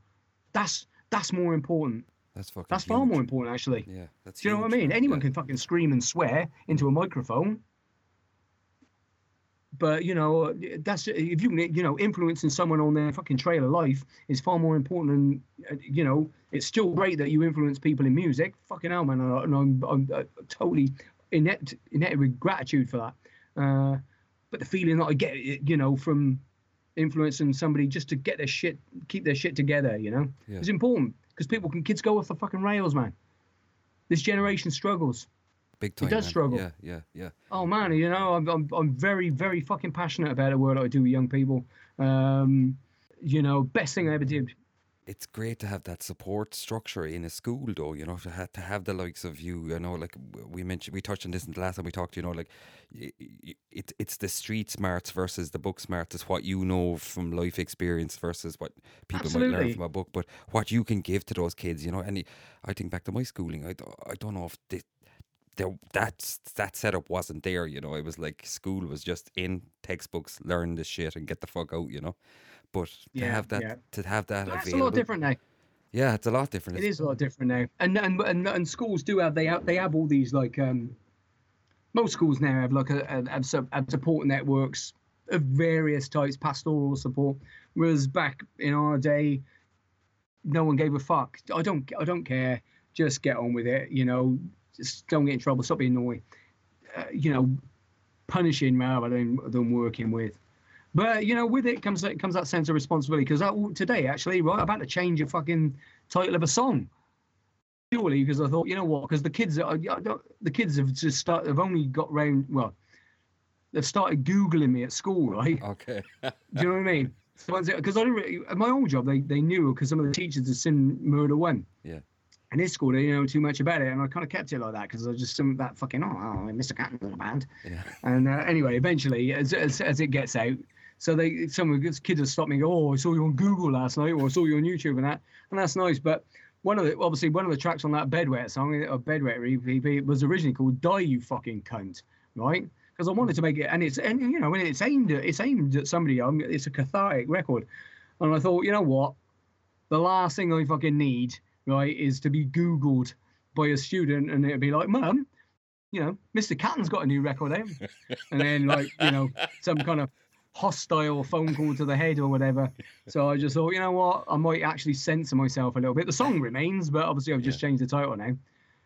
Speaker 2: That's that's more important.
Speaker 1: that's fucking.
Speaker 2: That's far
Speaker 1: huge.
Speaker 2: more important, actually.
Speaker 1: Yeah, that's.
Speaker 2: Do you know what I mean? Anyone
Speaker 1: Yeah.
Speaker 2: can fucking scream and swear into a microphone. But you know, that's if you can, you know, influencing someone on their fucking trail of life is far more important than, uh, you know, it's still great that you influence people in music. Fucking hell, man, and I'm, I'm, uh totally inept, inept with gratitude for that. Uh, but the feeling that I get, you know, from influencing somebody just to get their shit, keep their shit together, you know,
Speaker 1: Yeah.
Speaker 2: it's important because people can kids go off the fucking rails, man. This generation struggles.
Speaker 1: Big time.
Speaker 2: It does
Speaker 1: man.
Speaker 2: struggle.
Speaker 1: Yeah, yeah, yeah.
Speaker 2: Oh man, you know, I'm I'm, I'm very very fucking passionate about the work I do with young people. Um, you know, best thing I ever did.
Speaker 1: It's great to have that support structure in a school, though. You know, to have to have the likes of you. You know, like we mentioned, we touched on this in the last time we talked. You know, like it, it's the street smarts versus the book smarts. It's what you know from life experience versus what people might learn from a book. But what you can give to those kids, you know. And i think back to my schooling. i, I don't know if this, there that that setup wasn't there. You know, it was like school was just in textbooks, learn this shit and get the fuck out. You know, but to
Speaker 2: Yeah,
Speaker 1: have that
Speaker 2: yeah.
Speaker 1: to have that
Speaker 2: That's a
Speaker 1: available,
Speaker 2: lot different now.
Speaker 1: yeah, it's a lot different. It's-
Speaker 2: a lot different now, and and and, and schools do have they have they have all these like um, most schools now have like a, a have support networks of various types, pastoral support. Whereas back in our day, no one gave a fuck. I don't I don't care. Just get on with it. You know, just don't get in trouble. Stop being naughty. Uh, you know, punishing rather than than working with. But you know, with it comes that comes that sense of responsibility. Because today, actually, right, I'm about to change a fucking title of a song. Purely because I thought, you know what? Because the kids, are, the kids have just started. Have only got round. Well, they've started googling me at school, right?
Speaker 1: Okay. [LAUGHS]
Speaker 2: Do you know what I mean? Because I didn't really, at my old job, they, they knew because some of the teachers had seen Murder One.
Speaker 1: Yeah.
Speaker 2: And this school, they didn't know too much about it, and I kind of kept it like that because I just some that fucking oh, oh Mr. Catten's in the band.
Speaker 1: Yeah.
Speaker 2: And uh, anyway, eventually, as, as as it gets out, so they some of the kids have stopped me. and Go, oh, I saw you on Google last night, or I saw you on YouTube and that, and that's nice. But one of the obviously one of the tracks on that Bedwet song, uh, or Bedwet EP, was originally called "Die You Fucking Cunt," right? Because I wanted to make it, and it's and you know, it's aimed at it's aimed at somebody young. It's a cathartic record, and I thought, you know what, the last thing I fucking need, right, is to be Googled by a student, and it'd be like, Mum, you know, Mr. Catten's got a new record out, and then like, you know, some kind of hostile phone call to the head or whatever. So I just thought, you know what, I might actually censor myself a little bit. The song remains, but obviously I've just changed the title now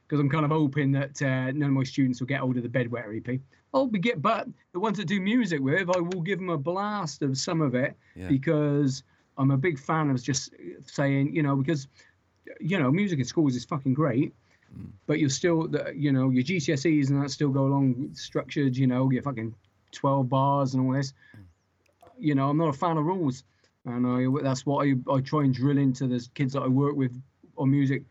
Speaker 2: because I'm kind of hoping that uh, none of my students will get hold of the Bedwetter EP. I'll be get, but the ones that do music with, I will give them a blast of some of it
Speaker 1: Yeah.
Speaker 2: because I'm a big fan of just saying, you know, because you know, music in schools is fucking great, but you're still, the, you know, your GCSEs and that still go along structured, you know, your fucking 12 bars and all this. You know, I'm not a fan of rules, and I that's what I, I try and drill into the kids that I work with on music.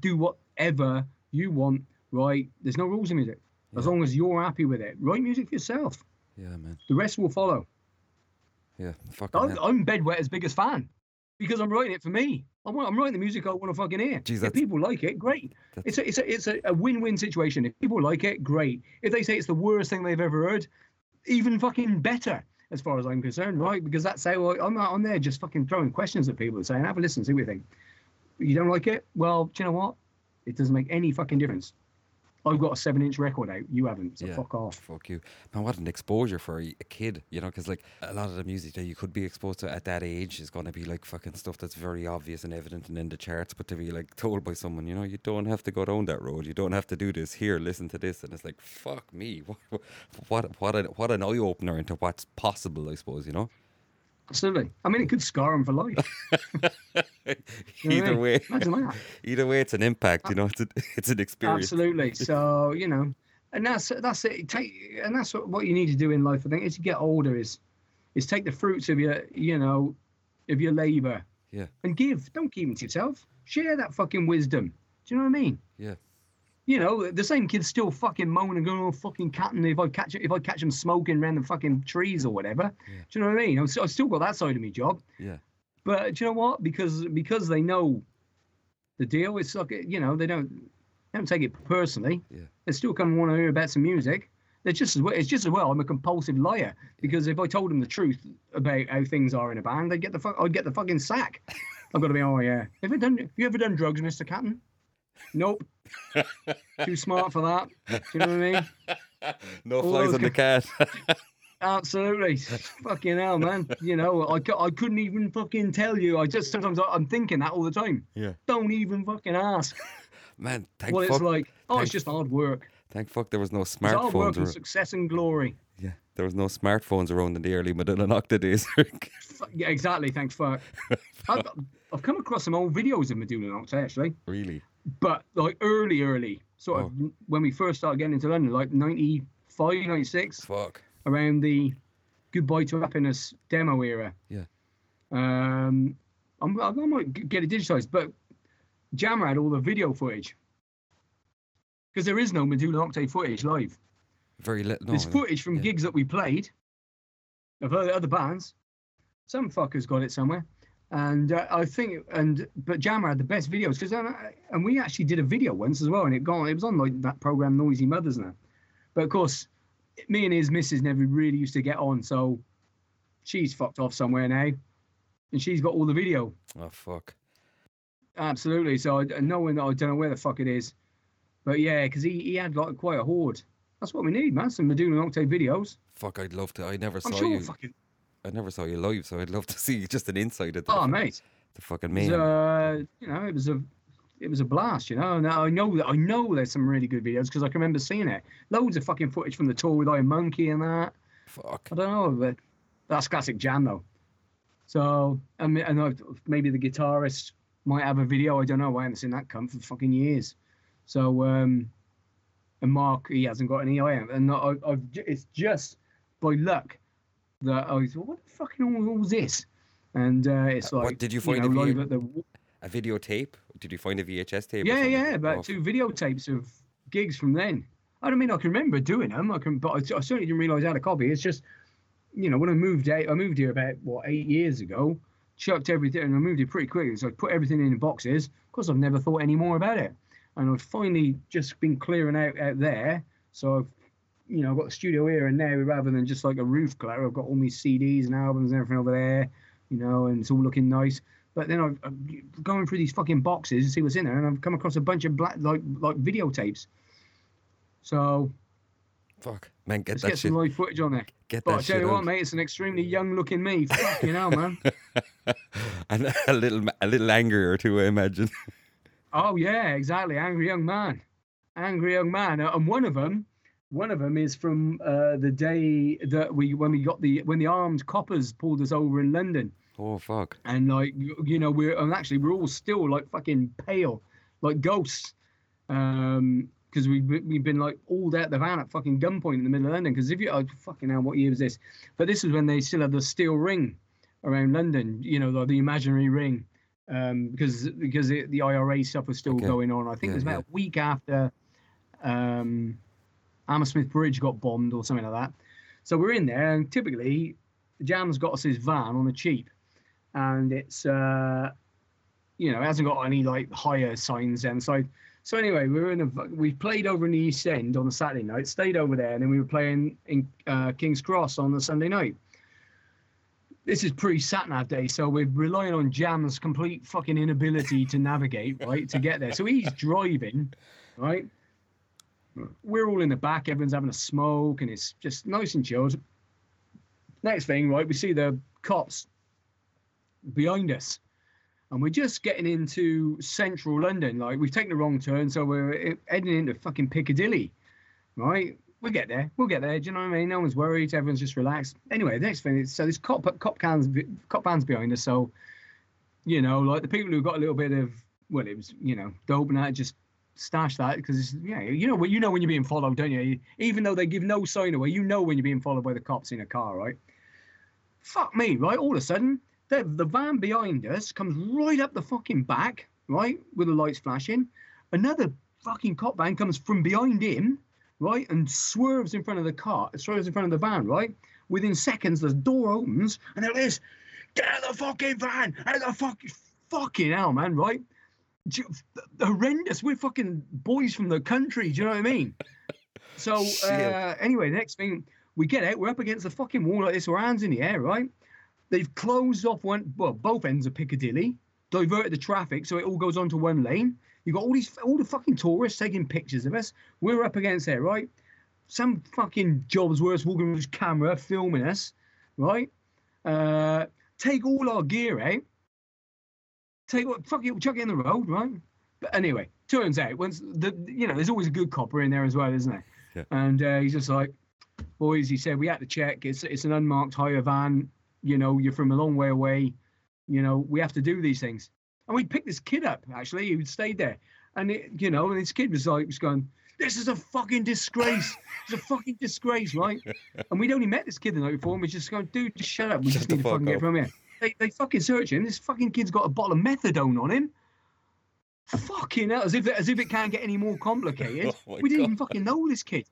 Speaker 2: Do whatever you want, right? There's no rules in music. As
Speaker 1: Yeah.
Speaker 2: long as you're happy with it, write music for yourself.
Speaker 1: Yeah, man.
Speaker 2: The rest will follow.
Speaker 1: Yeah. Fucking
Speaker 2: I'm,
Speaker 1: hell.
Speaker 2: I'm Bedwetter's biggest fan because I'm writing it for me. I want, I'm writing the music I want to fucking hear.
Speaker 1: Jeez,
Speaker 2: if people like it, great. It's a, it's a, it's a, a win-win situation. If people like it, great. If they say it's the worst thing they've ever heard, even fucking better, as far as I'm concerned, right? Because that's how I, I'm not on there just fucking throwing questions at people and saying, have a listen, see what you think. You don't like it? Well, do you know what? It doesn't make any fucking difference. I've got a seven-inch record out. You haven't, so
Speaker 1: Yeah.
Speaker 2: fuck off.
Speaker 1: Fuck you, man! What an exposure for a a kid, you know? Because like a lot of the music that you could be exposed to at that age is going to be like fucking stuff that's very obvious and evident and in the charts. But to be like told by someone, you know, you don't have to go down that road. You don't have to do this. Here, listen to this, and it's like fuck me. [LAUGHS] What what what, a, what an eye opener into what's possible, I suppose. You know.
Speaker 2: Absolutely. I mean, it could scar them for life. You know what I
Speaker 1: either way,
Speaker 2: Imagine that.
Speaker 1: either way, it's an impact. You know, it's a, it's an experience.
Speaker 2: Absolutely. [LAUGHS] So you know, and that's that's it. Take and that's what, what you need to do in life. I think as you get older is is take the fruits of your you know of your labour
Speaker 1: Yeah.
Speaker 2: and give. Don't keep them to yourself. Share that fucking wisdom. Do you know what I mean?
Speaker 1: Yeah.
Speaker 2: You know, the same kids still fucking moan and going, "Oh, fucking catting!" If I catch if I catch them smoking around the fucking trees or whatever.
Speaker 1: Yeah.
Speaker 2: Do you know what I mean? I've, I've still got that side of me job.
Speaker 1: Yeah.
Speaker 2: But do you know what? Because because they know the deal, it's like you know they don't they don't take it personally.
Speaker 1: Yeah.
Speaker 2: They still come and want to hear about some music. They're just as well. It's just as well. I'm a compulsive liar because if I told them the truth about how things are in a band, they'd get the fuck. I'd get the fucking sack. [LAUGHS] I've got to be. Oh yeah. Have you done? Have you ever done drugs, Mister Catten? Nope. Too smart for that. Do you know what I mean? [LAUGHS]
Speaker 1: No
Speaker 2: All
Speaker 1: flies on the cat. [LAUGHS]
Speaker 2: Absolutely, fucking hell, man. You know, I, I couldn't even fucking tell you. I just sometimes I- I'm thinking that all the time.
Speaker 1: yeah.
Speaker 2: Don't even fucking ask [LAUGHS]
Speaker 1: Man, thank
Speaker 2: what
Speaker 1: fuck.
Speaker 2: it's like. Oh, it's just hard work.
Speaker 1: Thank fuck there was no smartphones.
Speaker 2: It's hard work and success and glory.
Speaker 1: yeah, there was no smartphones around in the early Medulla Nocte days.
Speaker 2: Yeah, exactly. Thanks, fuck. I've, I've come across some old videos of Medulla Nocte actually,
Speaker 1: Really?
Speaker 2: But like early, early, sort of when we first started getting into London, like 95, 96,
Speaker 1: Fuck.
Speaker 2: around the Goodbye to Happiness demo era.
Speaker 1: Yeah.
Speaker 2: Um, I'm, I might get it digitized, but Jammer had all the video footage because there is no Medulla Nocte footage live.
Speaker 1: Very little. No,
Speaker 2: There's footage from
Speaker 1: yeah.
Speaker 2: gigs that we played of other, other bands. Some fuckers got it somewhere, and uh, I think and but Jammer had the best videos because and we actually did a video once as well, and it got it was on like that program Noisy Mothers now, but of course, me and his missus never really used to get on, so she's fucked off somewhere now, and she's got all the video.
Speaker 1: Oh fuck.
Speaker 2: Absolutely. So I, knowing that I don't know where the fuck it is, but yeah, because he, he had like quite a hoard. That's what we need, man. Some Medulla Nocte videos.
Speaker 1: Fuck. I'd love to. I never
Speaker 2: I'm
Speaker 1: saw
Speaker 2: sure
Speaker 1: you.
Speaker 2: fucking.
Speaker 1: I never saw you live, so I'd love to [LAUGHS] see just an insight of the,
Speaker 2: Oh, mate.
Speaker 1: the fucking man.
Speaker 2: uh, you know, it was a, it was a blast. You know, now I know that I know there's some really good videos because I can remember seeing it. Loads of fucking footage from the tour with Iron Monkey and that.
Speaker 1: Fuck.
Speaker 2: I don't know, but that's classic jam though. So, I mean, and I, maybe the guitarist might have a video. I don't know. I haven't seen that come for fucking years. So, um, and Mark, he hasn't got any. I am, and I, I've. It's just by luck that I thought, what the fucking hell was this? And uh, it's
Speaker 1: Uh, what,
Speaker 2: like,
Speaker 1: did you find
Speaker 2: know,
Speaker 1: a video-
Speaker 2: at the
Speaker 1: A videotape? Did you find a VHS tape?
Speaker 2: yeah, yeah, about
Speaker 1: Oh,
Speaker 2: two videotapes of gigs from then. I don't mean I can remember doing them. I can, but I, I certainly didn't realise I had a copy. It's just, you know, when I moved out, I moved here about what eight years ago. Chucked everything, and I moved here pretty quickly. So I put everything in boxes. Of course, I've never thought any more about it, and I've finally just been clearing out out there. So I've, you know, I've got the studio here and there rather than just like a roof clutter. I've got all these CDs and albums and everything over there, you know, and it's all looking nice. But then I've, I'm going through these fucking boxes to see what's in there, and I've come across a bunch of black like like videotapes. So
Speaker 1: Fuck. Man, get
Speaker 2: let's
Speaker 1: that
Speaker 2: get
Speaker 1: shit.
Speaker 2: some live footage on there.
Speaker 1: Get
Speaker 2: But I
Speaker 1: that
Speaker 2: tell
Speaker 1: shit
Speaker 2: you
Speaker 1: out.
Speaker 2: what, mate, it's an extremely young-looking me. Fucking hell, man. [LAUGHS]
Speaker 1: and a little, a little anger or two, I imagine.
Speaker 2: Oh yeah, exactly. Angry young man, angry young man, and one of them, one of them is from uh, the day that we when we got the when the armed coppers pulled us over in London,
Speaker 1: oh fuck.
Speaker 2: and like you, know we're and actually we're all still like fucking pale, like ghosts, um, because we've been- we've been like all there at the van at fucking gunpoint in the middle of London. Because if you oh, fucking hell, what year was this? But this was when they still had the steel ring around London, you know, the, the imaginary ring, um, because because it, the IRA stuff was still
Speaker 1: Okay.
Speaker 2: going on. I think
Speaker 1: Yeah,
Speaker 2: it was about
Speaker 1: yeah.
Speaker 2: a week after um, Hammersmith Bridge got bombed or something like that. So we're in there, and typically, Jam's got us his van on the cheap, and it's uh, you know, it hasn't got any like hire signs inside. So anyway, we were in a we played over in the East End on the Saturday night, stayed over there, and then we were playing in uh, King's Cross on the Sunday night. This is pre sat nav day, so we're relying on Jam's complete fucking inability to navigate, right, to get there. So he's driving, right? We're all in the back, everyone's having a smoke, and it's just nice and chilled. Next thing, right, we see the cops behind us and we're just getting into central London. Like we've taken the wrong turn, so we're heading into fucking Piccadilly, right? We'll get there. We'll get there. Do you know what I mean? No one's worried. Everyone's just relaxed. Anyway, the next thing is so this cop cop cans cop vans behind us. So, you know, like the people who got a little bit of well, it was you know dope and that just stash that because yeah, you know what you know when you're being followed, don't you? Even though they give no sign away, you know when you're being followed by the cops in a car, right? Fuck me, right? All of a sudden, the, the van behind us comes right up the fucking back, right, with the lights flashing. Another fucking cop van comes from behind him, right, and swerves in front of the car, it swerves in front of the van, right. Within seconds, the door opens, and there it is. Get out of the fucking van! Out of the fucking fucking hell, man, right? Horrendous. We're fucking boys from the country. Do you know what I mean? [LAUGHS] So uh, anyway, the next thing we get out, we're up against the fucking wall like this, our hands in the air, right? They've closed off one, well, both ends of Piccadilly, diverted the traffic so it all goes onto one lane. You've got all these, all the fucking tourists taking pictures of us. We're up against there, right? Some fucking jobs worse walking with his camera filming us, right? Uh, take all our gear out. Take what, fuck it, chuck it in the road, right? But anyway, turns out once the, you know, there's always a good copper in there as well, isn't there?
Speaker 1: Yeah.
Speaker 2: And uh, he's just like, boys, he said we had to check. It's it's an unmarked hire van. You know, you're from a long way away. You know, we have to do these things. And we picked this kid up actually who'd stayed there, and it, you know, and this kid was like, was going, "This is a fucking disgrace. It's a fucking disgrace, right?" [LAUGHS] and we'd only met this kid the night before, and we just going, "Dude, just shut up. We
Speaker 1: Shut
Speaker 2: just need to fucking
Speaker 1: fuck
Speaker 2: get
Speaker 1: up."
Speaker 2: from here." They, they fucking search him. This fucking kid's got a bottle of methadone on him. Fucking hell, as if as if it can't get any more complicated. [LAUGHS]
Speaker 1: Oh
Speaker 2: we didn't even fucking know this kid.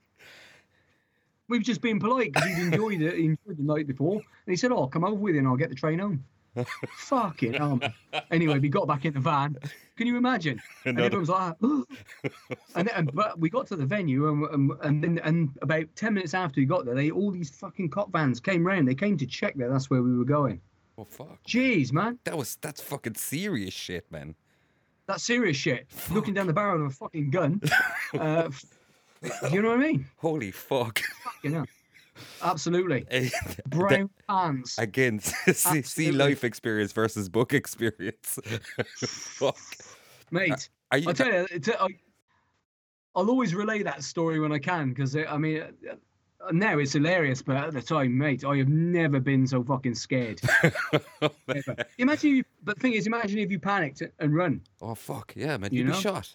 Speaker 2: We've just been polite because he'd enjoyed it, he enjoyed the night before, and he said, "Oh, come over with you, and I'll get the train home." [LAUGHS] Fucking hell. man. Anyway, we got back in the van. Can you imagine? And
Speaker 1: Another-
Speaker 2: everyone's like, [LAUGHS] and, then, but we got to the venue, and and, and then and about ten minutes after we got there, they all these fucking cop vans came round. They came to check that that's where we were going.
Speaker 1: Oh fuck.
Speaker 2: Jeez, man,
Speaker 1: That was that's fucking serious shit, man.
Speaker 2: that's serious shit. Looking down the barrel of a fucking gun. [LAUGHS] Uh, you know what I mean?
Speaker 1: Holy fuck.
Speaker 2: Fucking hell. Absolutely. [LAUGHS] Brown pants.
Speaker 1: Again, [LAUGHS] see, see life experience versus book experience. fuck.
Speaker 2: Mate,
Speaker 1: Are you?
Speaker 2: I tell you, I, I'll always relay that story when I can because I mean, uh, now it's hilarious, but at the time, mate, I have never been so fucking scared. [LAUGHS] Imagine, you, but the thing is, imagine if you panicked and run.
Speaker 1: oh fuck, yeah, man.
Speaker 2: You
Speaker 1: You'd be shot.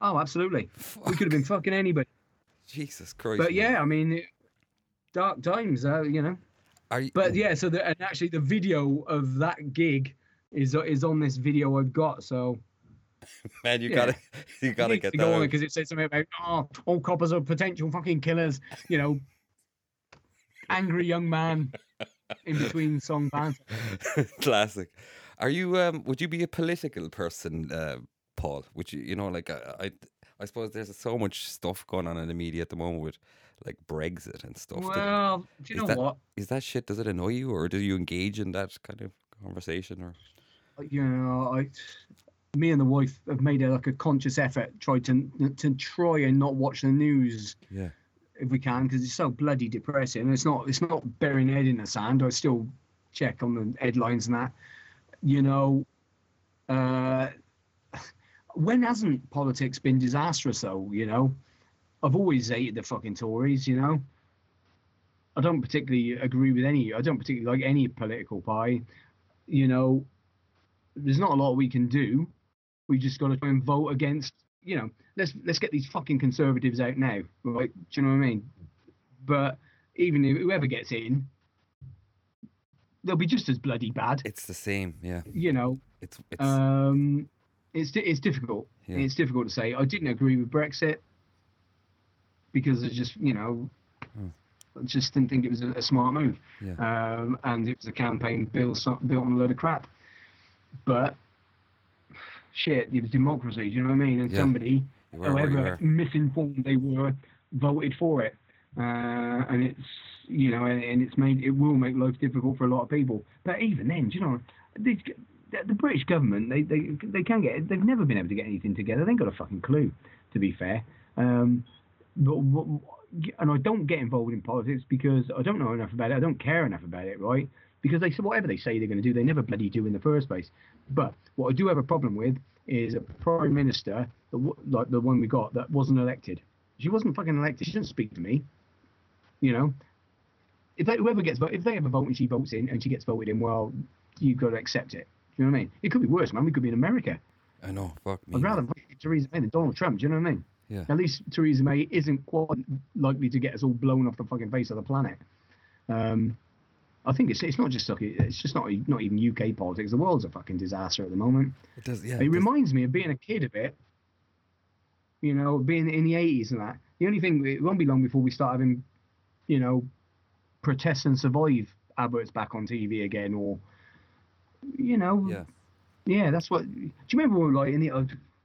Speaker 2: Oh, absolutely. We could have been fucking anybody.
Speaker 1: Jesus Christ.
Speaker 2: But
Speaker 1: man.
Speaker 2: yeah, I mean, dark times, uh, you know.
Speaker 1: Are you,
Speaker 2: But yeah, so the, and actually the video of that gig is is on this video I've got. So [LAUGHS]
Speaker 1: man, you
Speaker 2: yeah.
Speaker 1: gotta, [LAUGHS] you gotta get
Speaker 2: to
Speaker 1: that.
Speaker 2: go because it says something about oh, all coppers are potential fucking killers. You know, angry young man in between [LAUGHS] song bands.
Speaker 1: Classic. Are you? Um, would you be a political person, uh, Paul? Would you? You know, like I, I, I suppose there's so much stuff going on in the media at the moment with like Brexit and stuff.
Speaker 2: Well, do you
Speaker 1: is
Speaker 2: know
Speaker 1: that-
Speaker 2: what?
Speaker 1: is that shit? Does it annoy you, or do you engage in that kind of conversation? Or
Speaker 2: You know, I, me and the wife have made a, like a conscious effort, tried to to try and not watch the news
Speaker 1: yeah,
Speaker 2: if we can because it's so bloody depressing. And it's not it's not burying head in the sand. I still check on the headlines and that. You know, uh, [SIGHS] when hasn't politics been disastrous though? You know, I've always hated the fucking Tories. You know, I don't particularly agree with any. I don't particularly like any political party. You know, there's not a lot we can do. We just got to try and vote against. You know, let's let's get these fucking conservatives out now, right? Do you know what I mean? But even if whoever gets in, they'll be just as bloody bad.
Speaker 1: it's the same. Yeah,
Speaker 2: You know,
Speaker 1: it's it's
Speaker 2: um, it's it's difficult.
Speaker 1: Yeah.
Speaker 2: It's difficult to say. I didn't agree with Brexit because it's just you know,
Speaker 1: Hmm.
Speaker 2: I just didn't think it was a, a smart move.
Speaker 1: yeah.
Speaker 2: Um, and it was a campaign built built on a load of crap. But shit, it was democracy. Do you know what I mean? And
Speaker 1: Yeah.
Speaker 2: somebody,
Speaker 1: where
Speaker 2: however misinformed they were, voted for it. Uh, and it's you know, and, and it's made it will make life difficult for a lot of people. But even then, do you know, these, the, the British government they, they they can get they've never been able to get anything together. They ain't got a fucking clue, to be fair. Um, but, and I don't get involved in politics because I don't know enough about it. I don't care enough about it, right? Because they say whatever they say they're going to do, they never bloody do in the first place. But what I do have a problem with is a prime minister, that like the one we got, that wasn't elected. She wasn't fucking elected. She didn't speak to me. You know, if they, whoever gets voted, if they have a vote and she votes in and she gets voted in, well, you've got to accept it. Do you know what I mean? It could be worse, man. We could be in America.
Speaker 1: I know. Fuck me.
Speaker 2: I'd rather
Speaker 1: man.
Speaker 2: vote Theresa May than Donald Trump. Do you know what I mean?
Speaker 1: Yeah.
Speaker 2: At least Theresa May isn't quite likely to get us all blown off the fucking face of the planet. Um, I think it's it's not just like it's just not not even UK politics. The world's a fucking disaster at the moment.
Speaker 1: It does. Yeah.
Speaker 2: It
Speaker 1: it does-
Speaker 2: reminds me of being a kid a bit. You know, being in the eighties and that. The only thing it won't be long before we start having, you know, protest and survive adverts back on TV again, or, you know,
Speaker 1: Yeah.
Speaker 2: yeah, that's what. Do you remember when we were like in the? Uh,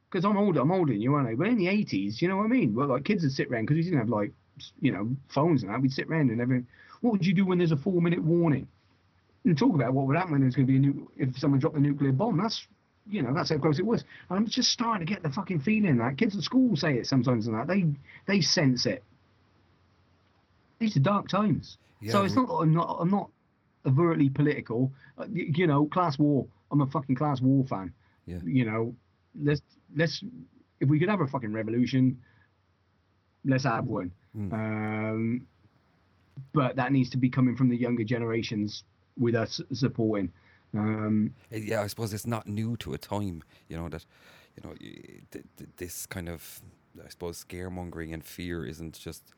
Speaker 2: because I'm older, I'm older than you, aren't I? But in the eighties, you know what I mean? Well, like kids would sit around because we didn't have like, you know, phones and that. We'd sit around and everything. What would you do when there's a four minute warning? And talk about what would happen when there's going to be a new if someone dropped a nuclear bomb. That's you know that's how close it was. And I'm just starting to get the fucking feeling that kids at school say it sometimes and that they they sense it. These are dark times. so it's not that I'm not I'm not overtly political. Uh, y- you know, class war. I'm a fucking class war fan.
Speaker 1: Yeah.
Speaker 2: You know, let's let's if we could have a fucking revolution, let's have one.
Speaker 1: Mm.
Speaker 2: Um, but that needs to be coming from the younger generations with us supporting. Um,
Speaker 1: Uh, yeah, I suppose it's not new to a time, you know, that, you know, this kind of, I suppose, scaremongering and fear isn't just,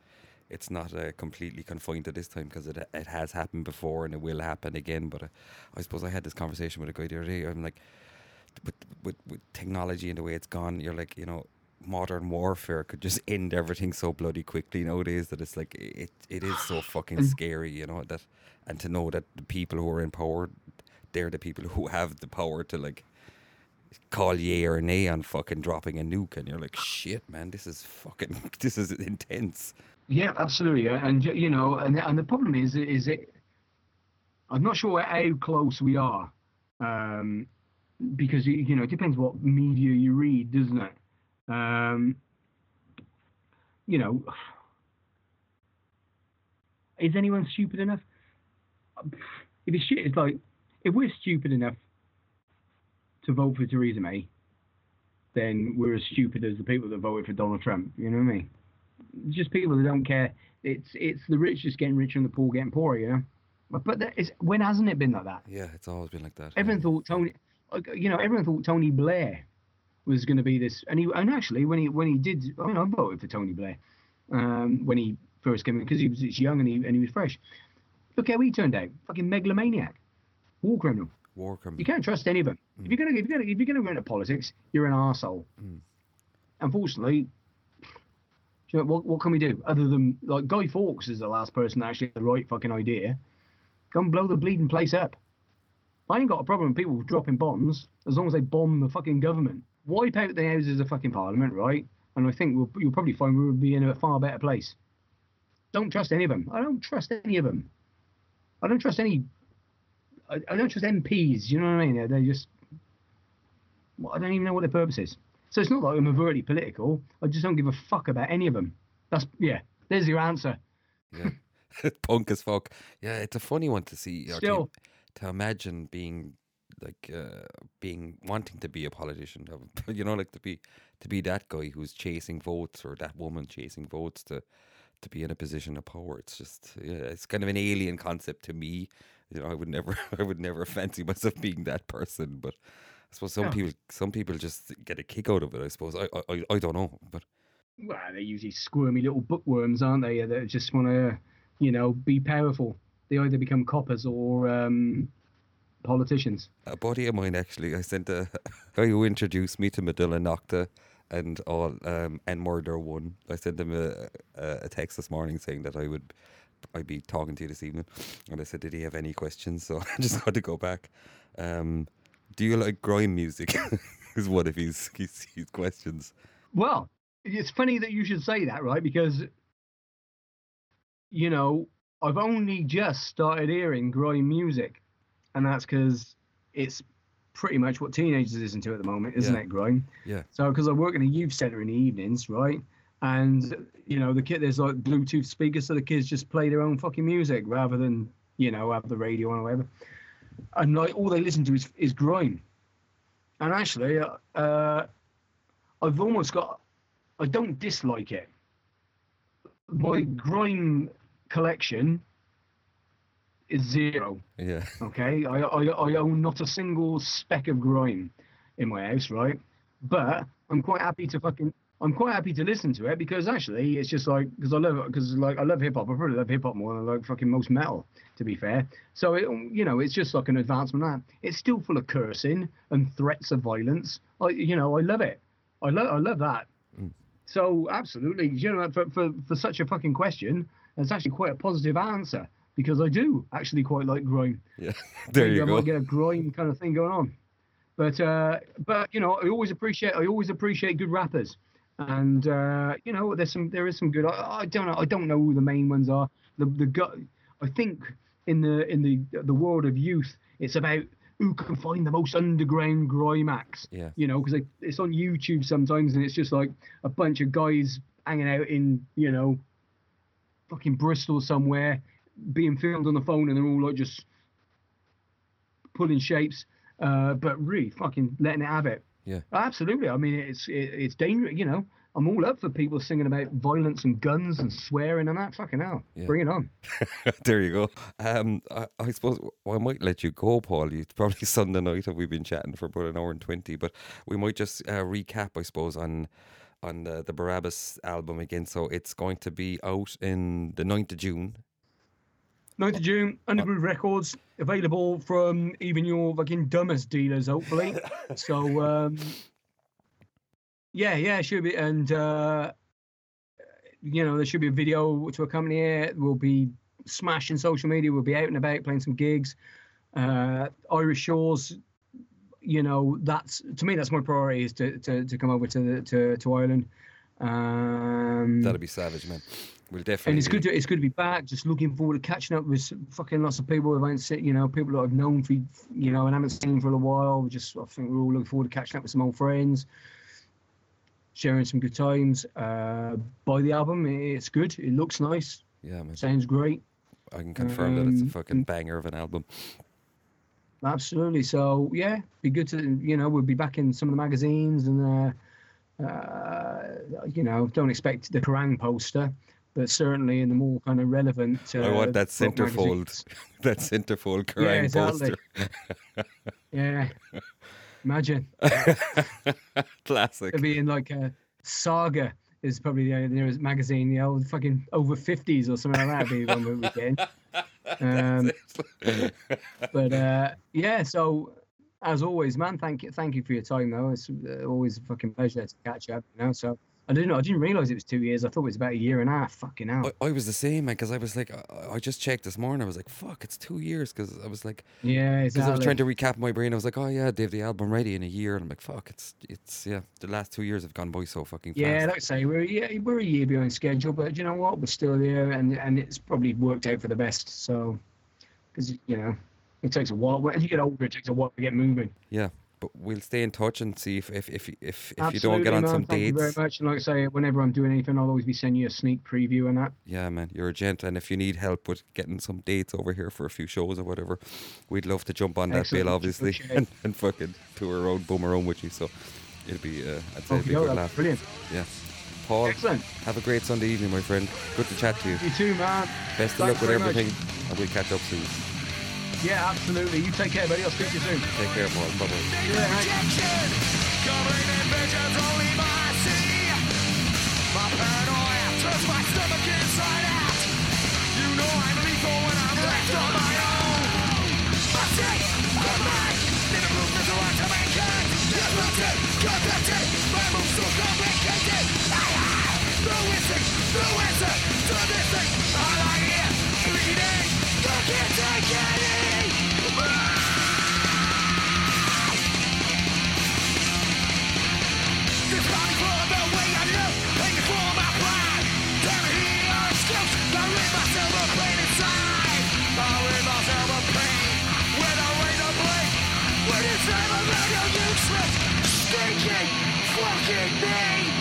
Speaker 1: it's not uh, completely confined to this time because it, it has happened before and it will happen again. But uh, I suppose I had this conversation with a guy the other day. I'm like, with, with, with technology and the way it's gone, you're like, you know, modern warfare could just end everything so bloody quickly nowadays that it's like it it is so [SIGHS] fucking scary, you know that, and to know that the people who are in power, they're the people who have the power to like call yay or nay on fucking dropping a nuke, and you're like, shit, man, this is fucking, [LAUGHS] this is intense.
Speaker 2: Yeah, absolutely, and you know, and and the problem is, is it? I'm not sure how close we are, um, because you you know it depends what media you read, doesn't it? Um, you know, is anyone stupid enough? If it's shit, it's like if we're stupid enough to vote for Theresa May, then we're as stupid as the people that voted for Donald Trump. You know what I mean? just people that don't care. It's it's the rich just getting richer and the poor getting poorer, you know. But but that is, when hasn't it been like that?
Speaker 1: Yeah, it's always been like that. yeah.
Speaker 2: Everyone thought Tony, you know, everyone thought Tony Blair was going to be this, and he and actually when he when he did, I mean, I voted for Tony Blair um, when he first came in because he was young and he and he was fresh. Look how he turned out, fucking megalomaniac, war criminal.
Speaker 1: War criminal.
Speaker 2: You can't trust any of them. If you're gonna if you're gonna if you're gonna go into politics, you're an arsehole.
Speaker 1: Mm.
Speaker 2: Unfortunately, you know, what what can we do other than like Guy Fawkes is the last person that actually had the right fucking idea. Go and blow the bleeding place up. I ain't got a problem with people dropping bombs as long as they bomb the fucking government. Wipe out the houses of fucking parliament, right? And I think we'll, you'll probably find we'll be in a far better place. Don't trust any of them. I don't trust any of them. I don't trust any I, I don't trust MPs. You know what I mean? They're, they're just. Well, I don't even know what their purpose is. So it's not like I'm overtly political. I just don't give a fuck about any of them. That's yeah. There's your answer.
Speaker 1: Yeah. [LAUGHS] Punk as fuck. Yeah, it's a funny one to see.
Speaker 2: Still.
Speaker 1: to imagine being like uh, being wanting to be a politician, [LAUGHS] you know, like to be to be that guy who's chasing votes or that woman chasing votes to to be in a position of power. It's just yeah, it's kind of an alien concept to me. You know, I would never [LAUGHS] I would never fancy myself being that person, but I suppose some
Speaker 2: Yeah.
Speaker 1: people some people just get a kick out of it. I suppose I I, I- I don't know, but
Speaker 2: Well, they're usually squirmy little bookworms, aren't they? That just want to, you know, be powerful. They either become coppers or um, politicians.
Speaker 1: A buddy of mine actually, I sent a [LAUGHS] guy who introduced me to Medulla Nocte and all um, and Murder One. I sent him a, a, a text this morning saying that I would I'd be talking to you this evening, and I said, did he have any questions? So [LAUGHS] I just had to go back. Um, do you like grime music? [LAUGHS] is one of his, his his questions.
Speaker 2: Well, it's funny that you should say that, right? Because, you know, I've only just started hearing grime music, and that's because it's pretty much what teenagers listen to at the moment, isn't
Speaker 1: Yeah.
Speaker 2: it? Grime.
Speaker 1: Yeah.
Speaker 2: So, because I work in a youth centre in the evenings, right? And you know, the kid there's like Bluetooth speakers, so the kids just play their own fucking music rather than you know have the radio on or whatever. And like all they listen to is is grime. And actually, uh, uh, I've almost got. I don't dislike it. My grime collection is zero.
Speaker 1: Yeah,
Speaker 2: Okay, I, I I own not a single speck of grime in my house, right? But I'm quite happy to fucking I'm quite happy to listen to it because actually it's just like because I love because like I love hip hop. I probably love hip hop more than I like fucking most metal, to be fair. So it, you know it's just like an advancement. That it's still full of cursing and threats of violence. I you know I love it. I love I love that.
Speaker 1: Mm.
Speaker 2: So absolutely, you know, for, for for such a fucking question, it's actually quite a positive answer because I do actually quite like grime.
Speaker 1: yeah. [LAUGHS] There
Speaker 2: Maybe
Speaker 1: you
Speaker 2: I
Speaker 1: go.
Speaker 2: might get a grime kind of thing going on. But uh, but you know, I always appreciate I always appreciate good rappers, and uh, you know, there's some there is some good. I, I don't know I don't know who the main ones are. The the I think in the in the the world of youth, it's about who can find the most underground grime acts.
Speaker 1: Yeah.
Speaker 2: You know, because it's on YouTube sometimes, and it's just like a bunch of guys hanging out in you know, fucking Bristol somewhere, being filmed on the phone, and they're all like just pulling shapes, uh, but really fucking letting it have it.
Speaker 1: Yeah.
Speaker 2: Absolutely. I mean, it's it, it's dangerous. You know, I'm all up for people singing about violence and guns and swearing and that. Fucking hell,
Speaker 1: Yeah.
Speaker 2: bring it on. [LAUGHS]
Speaker 1: there you go. Um, I, I suppose well, I might let you go, Paul. It's probably [LAUGHS] Sunday night, and we've been chatting for about an hour and twenty. But we might just uh, recap, I suppose, on on the, the Barabbas album again. So it's going to be out in the 9th of June.
Speaker 2: 9th of June, Undergroove Records, available from even your fucking dumbest dealers, hopefully. [LAUGHS] so, um, yeah, yeah, it should be. And, uh, you know, there should be a video to accompany it. We'll be smashing social media. We'll be out and about playing some gigs. Uh, Irish Shores, you know, that's to me, that's my priority is to, to, to come over to the, to, to Ireland. Um,
Speaker 1: That'll be savage, man. We'll definitely.
Speaker 2: and it's good to it's good to be back. Just looking forward to catching up with fucking lots of people who haven't seen, you know, people that I've known for, you know, and haven't seen for a while. We Just I think we're all looking forward to catching up with some old friends, sharing some good times. Uh, buy the album; it's good. It looks nice.
Speaker 1: yeah, man.
Speaker 2: Sounds great.
Speaker 1: I can confirm that it's a
Speaker 2: um,
Speaker 1: fucking banger of an album.
Speaker 2: Absolutely. So yeah, be good to you know we'll be back in some of the magazines and uh, you know don't expect the Kerrang poster, but certainly in the more kind of relevant. Uh,
Speaker 1: I want that centerfold, [LAUGHS] that centerfold
Speaker 2: Yeah, exactly.
Speaker 1: poster. [LAUGHS]
Speaker 2: Yeah. Imagine [LAUGHS]
Speaker 1: Classic.
Speaker 2: it'd be in like a saga is probably the nearest magazine, the old fucking over fifties or something like that. Be one that we get. Um, but uh, yeah, so as always, man, thank you, thank you for your time though. It's uh, always a fucking pleasure to catch up. You know, so I didn't I didn't realize it was two years. I thought it was about a year and a half. Fucking hell.
Speaker 1: I, I was the same, man, because I was like, I, I just checked this morning. I was like, fuck, it's two years. Because I was like,
Speaker 2: yeah,
Speaker 1: because
Speaker 2: exactly.
Speaker 1: I was trying to recap my brain. I was like, oh yeah, they have the album ready in a year, and I'm like, fuck, it's it's yeah, the last two years have gone by so fucking fast.
Speaker 2: Yeah, like I say, we're yeah, we're a year behind schedule, but you know what? We're still there, and and it's probably worked out for the best. So, because you know, it takes a while. As you get older, it takes a while to get moving.
Speaker 1: yeah. But we'll stay in touch and see if if if if, if you don't get on
Speaker 2: man.
Speaker 1: some
Speaker 2: Thank you very much. And like I say, whenever I'm doing anything, I'll always be sending you a sneak preview and that.
Speaker 1: Yeah, man, you're a gent, and if you need help with getting some dates over here for a few shows or whatever, we'd love to jump on that
Speaker 2: Excellent,
Speaker 1: bill, obviously, [LAUGHS] and, and fucking tour around, boom around with you. So it'll be, uh, I'd say, it'll
Speaker 2: Okay,
Speaker 1: be a good laugh.
Speaker 2: brilliant.
Speaker 1: Yeah, Paul,
Speaker 2: Excellent.
Speaker 1: have a great Sunday evening, my friend. Good to chat to you.
Speaker 2: You too, man.
Speaker 1: Best of
Speaker 2: Thanks
Speaker 1: luck with
Speaker 2: very much.
Speaker 1: everything, and we'll catch up soon.
Speaker 2: Yeah, absolutely. You take care, buddy. I'll speak to you soon.
Speaker 1: Take care, Paul. Bye bye.
Speaker 2: Yeah, mate.
Speaker 3: Rejection, covering in visions only by sea. My paranoia turns my stomach inside out. You know I'm lethal when I'm left on my own. I'm radio useless, stinking, fucking me.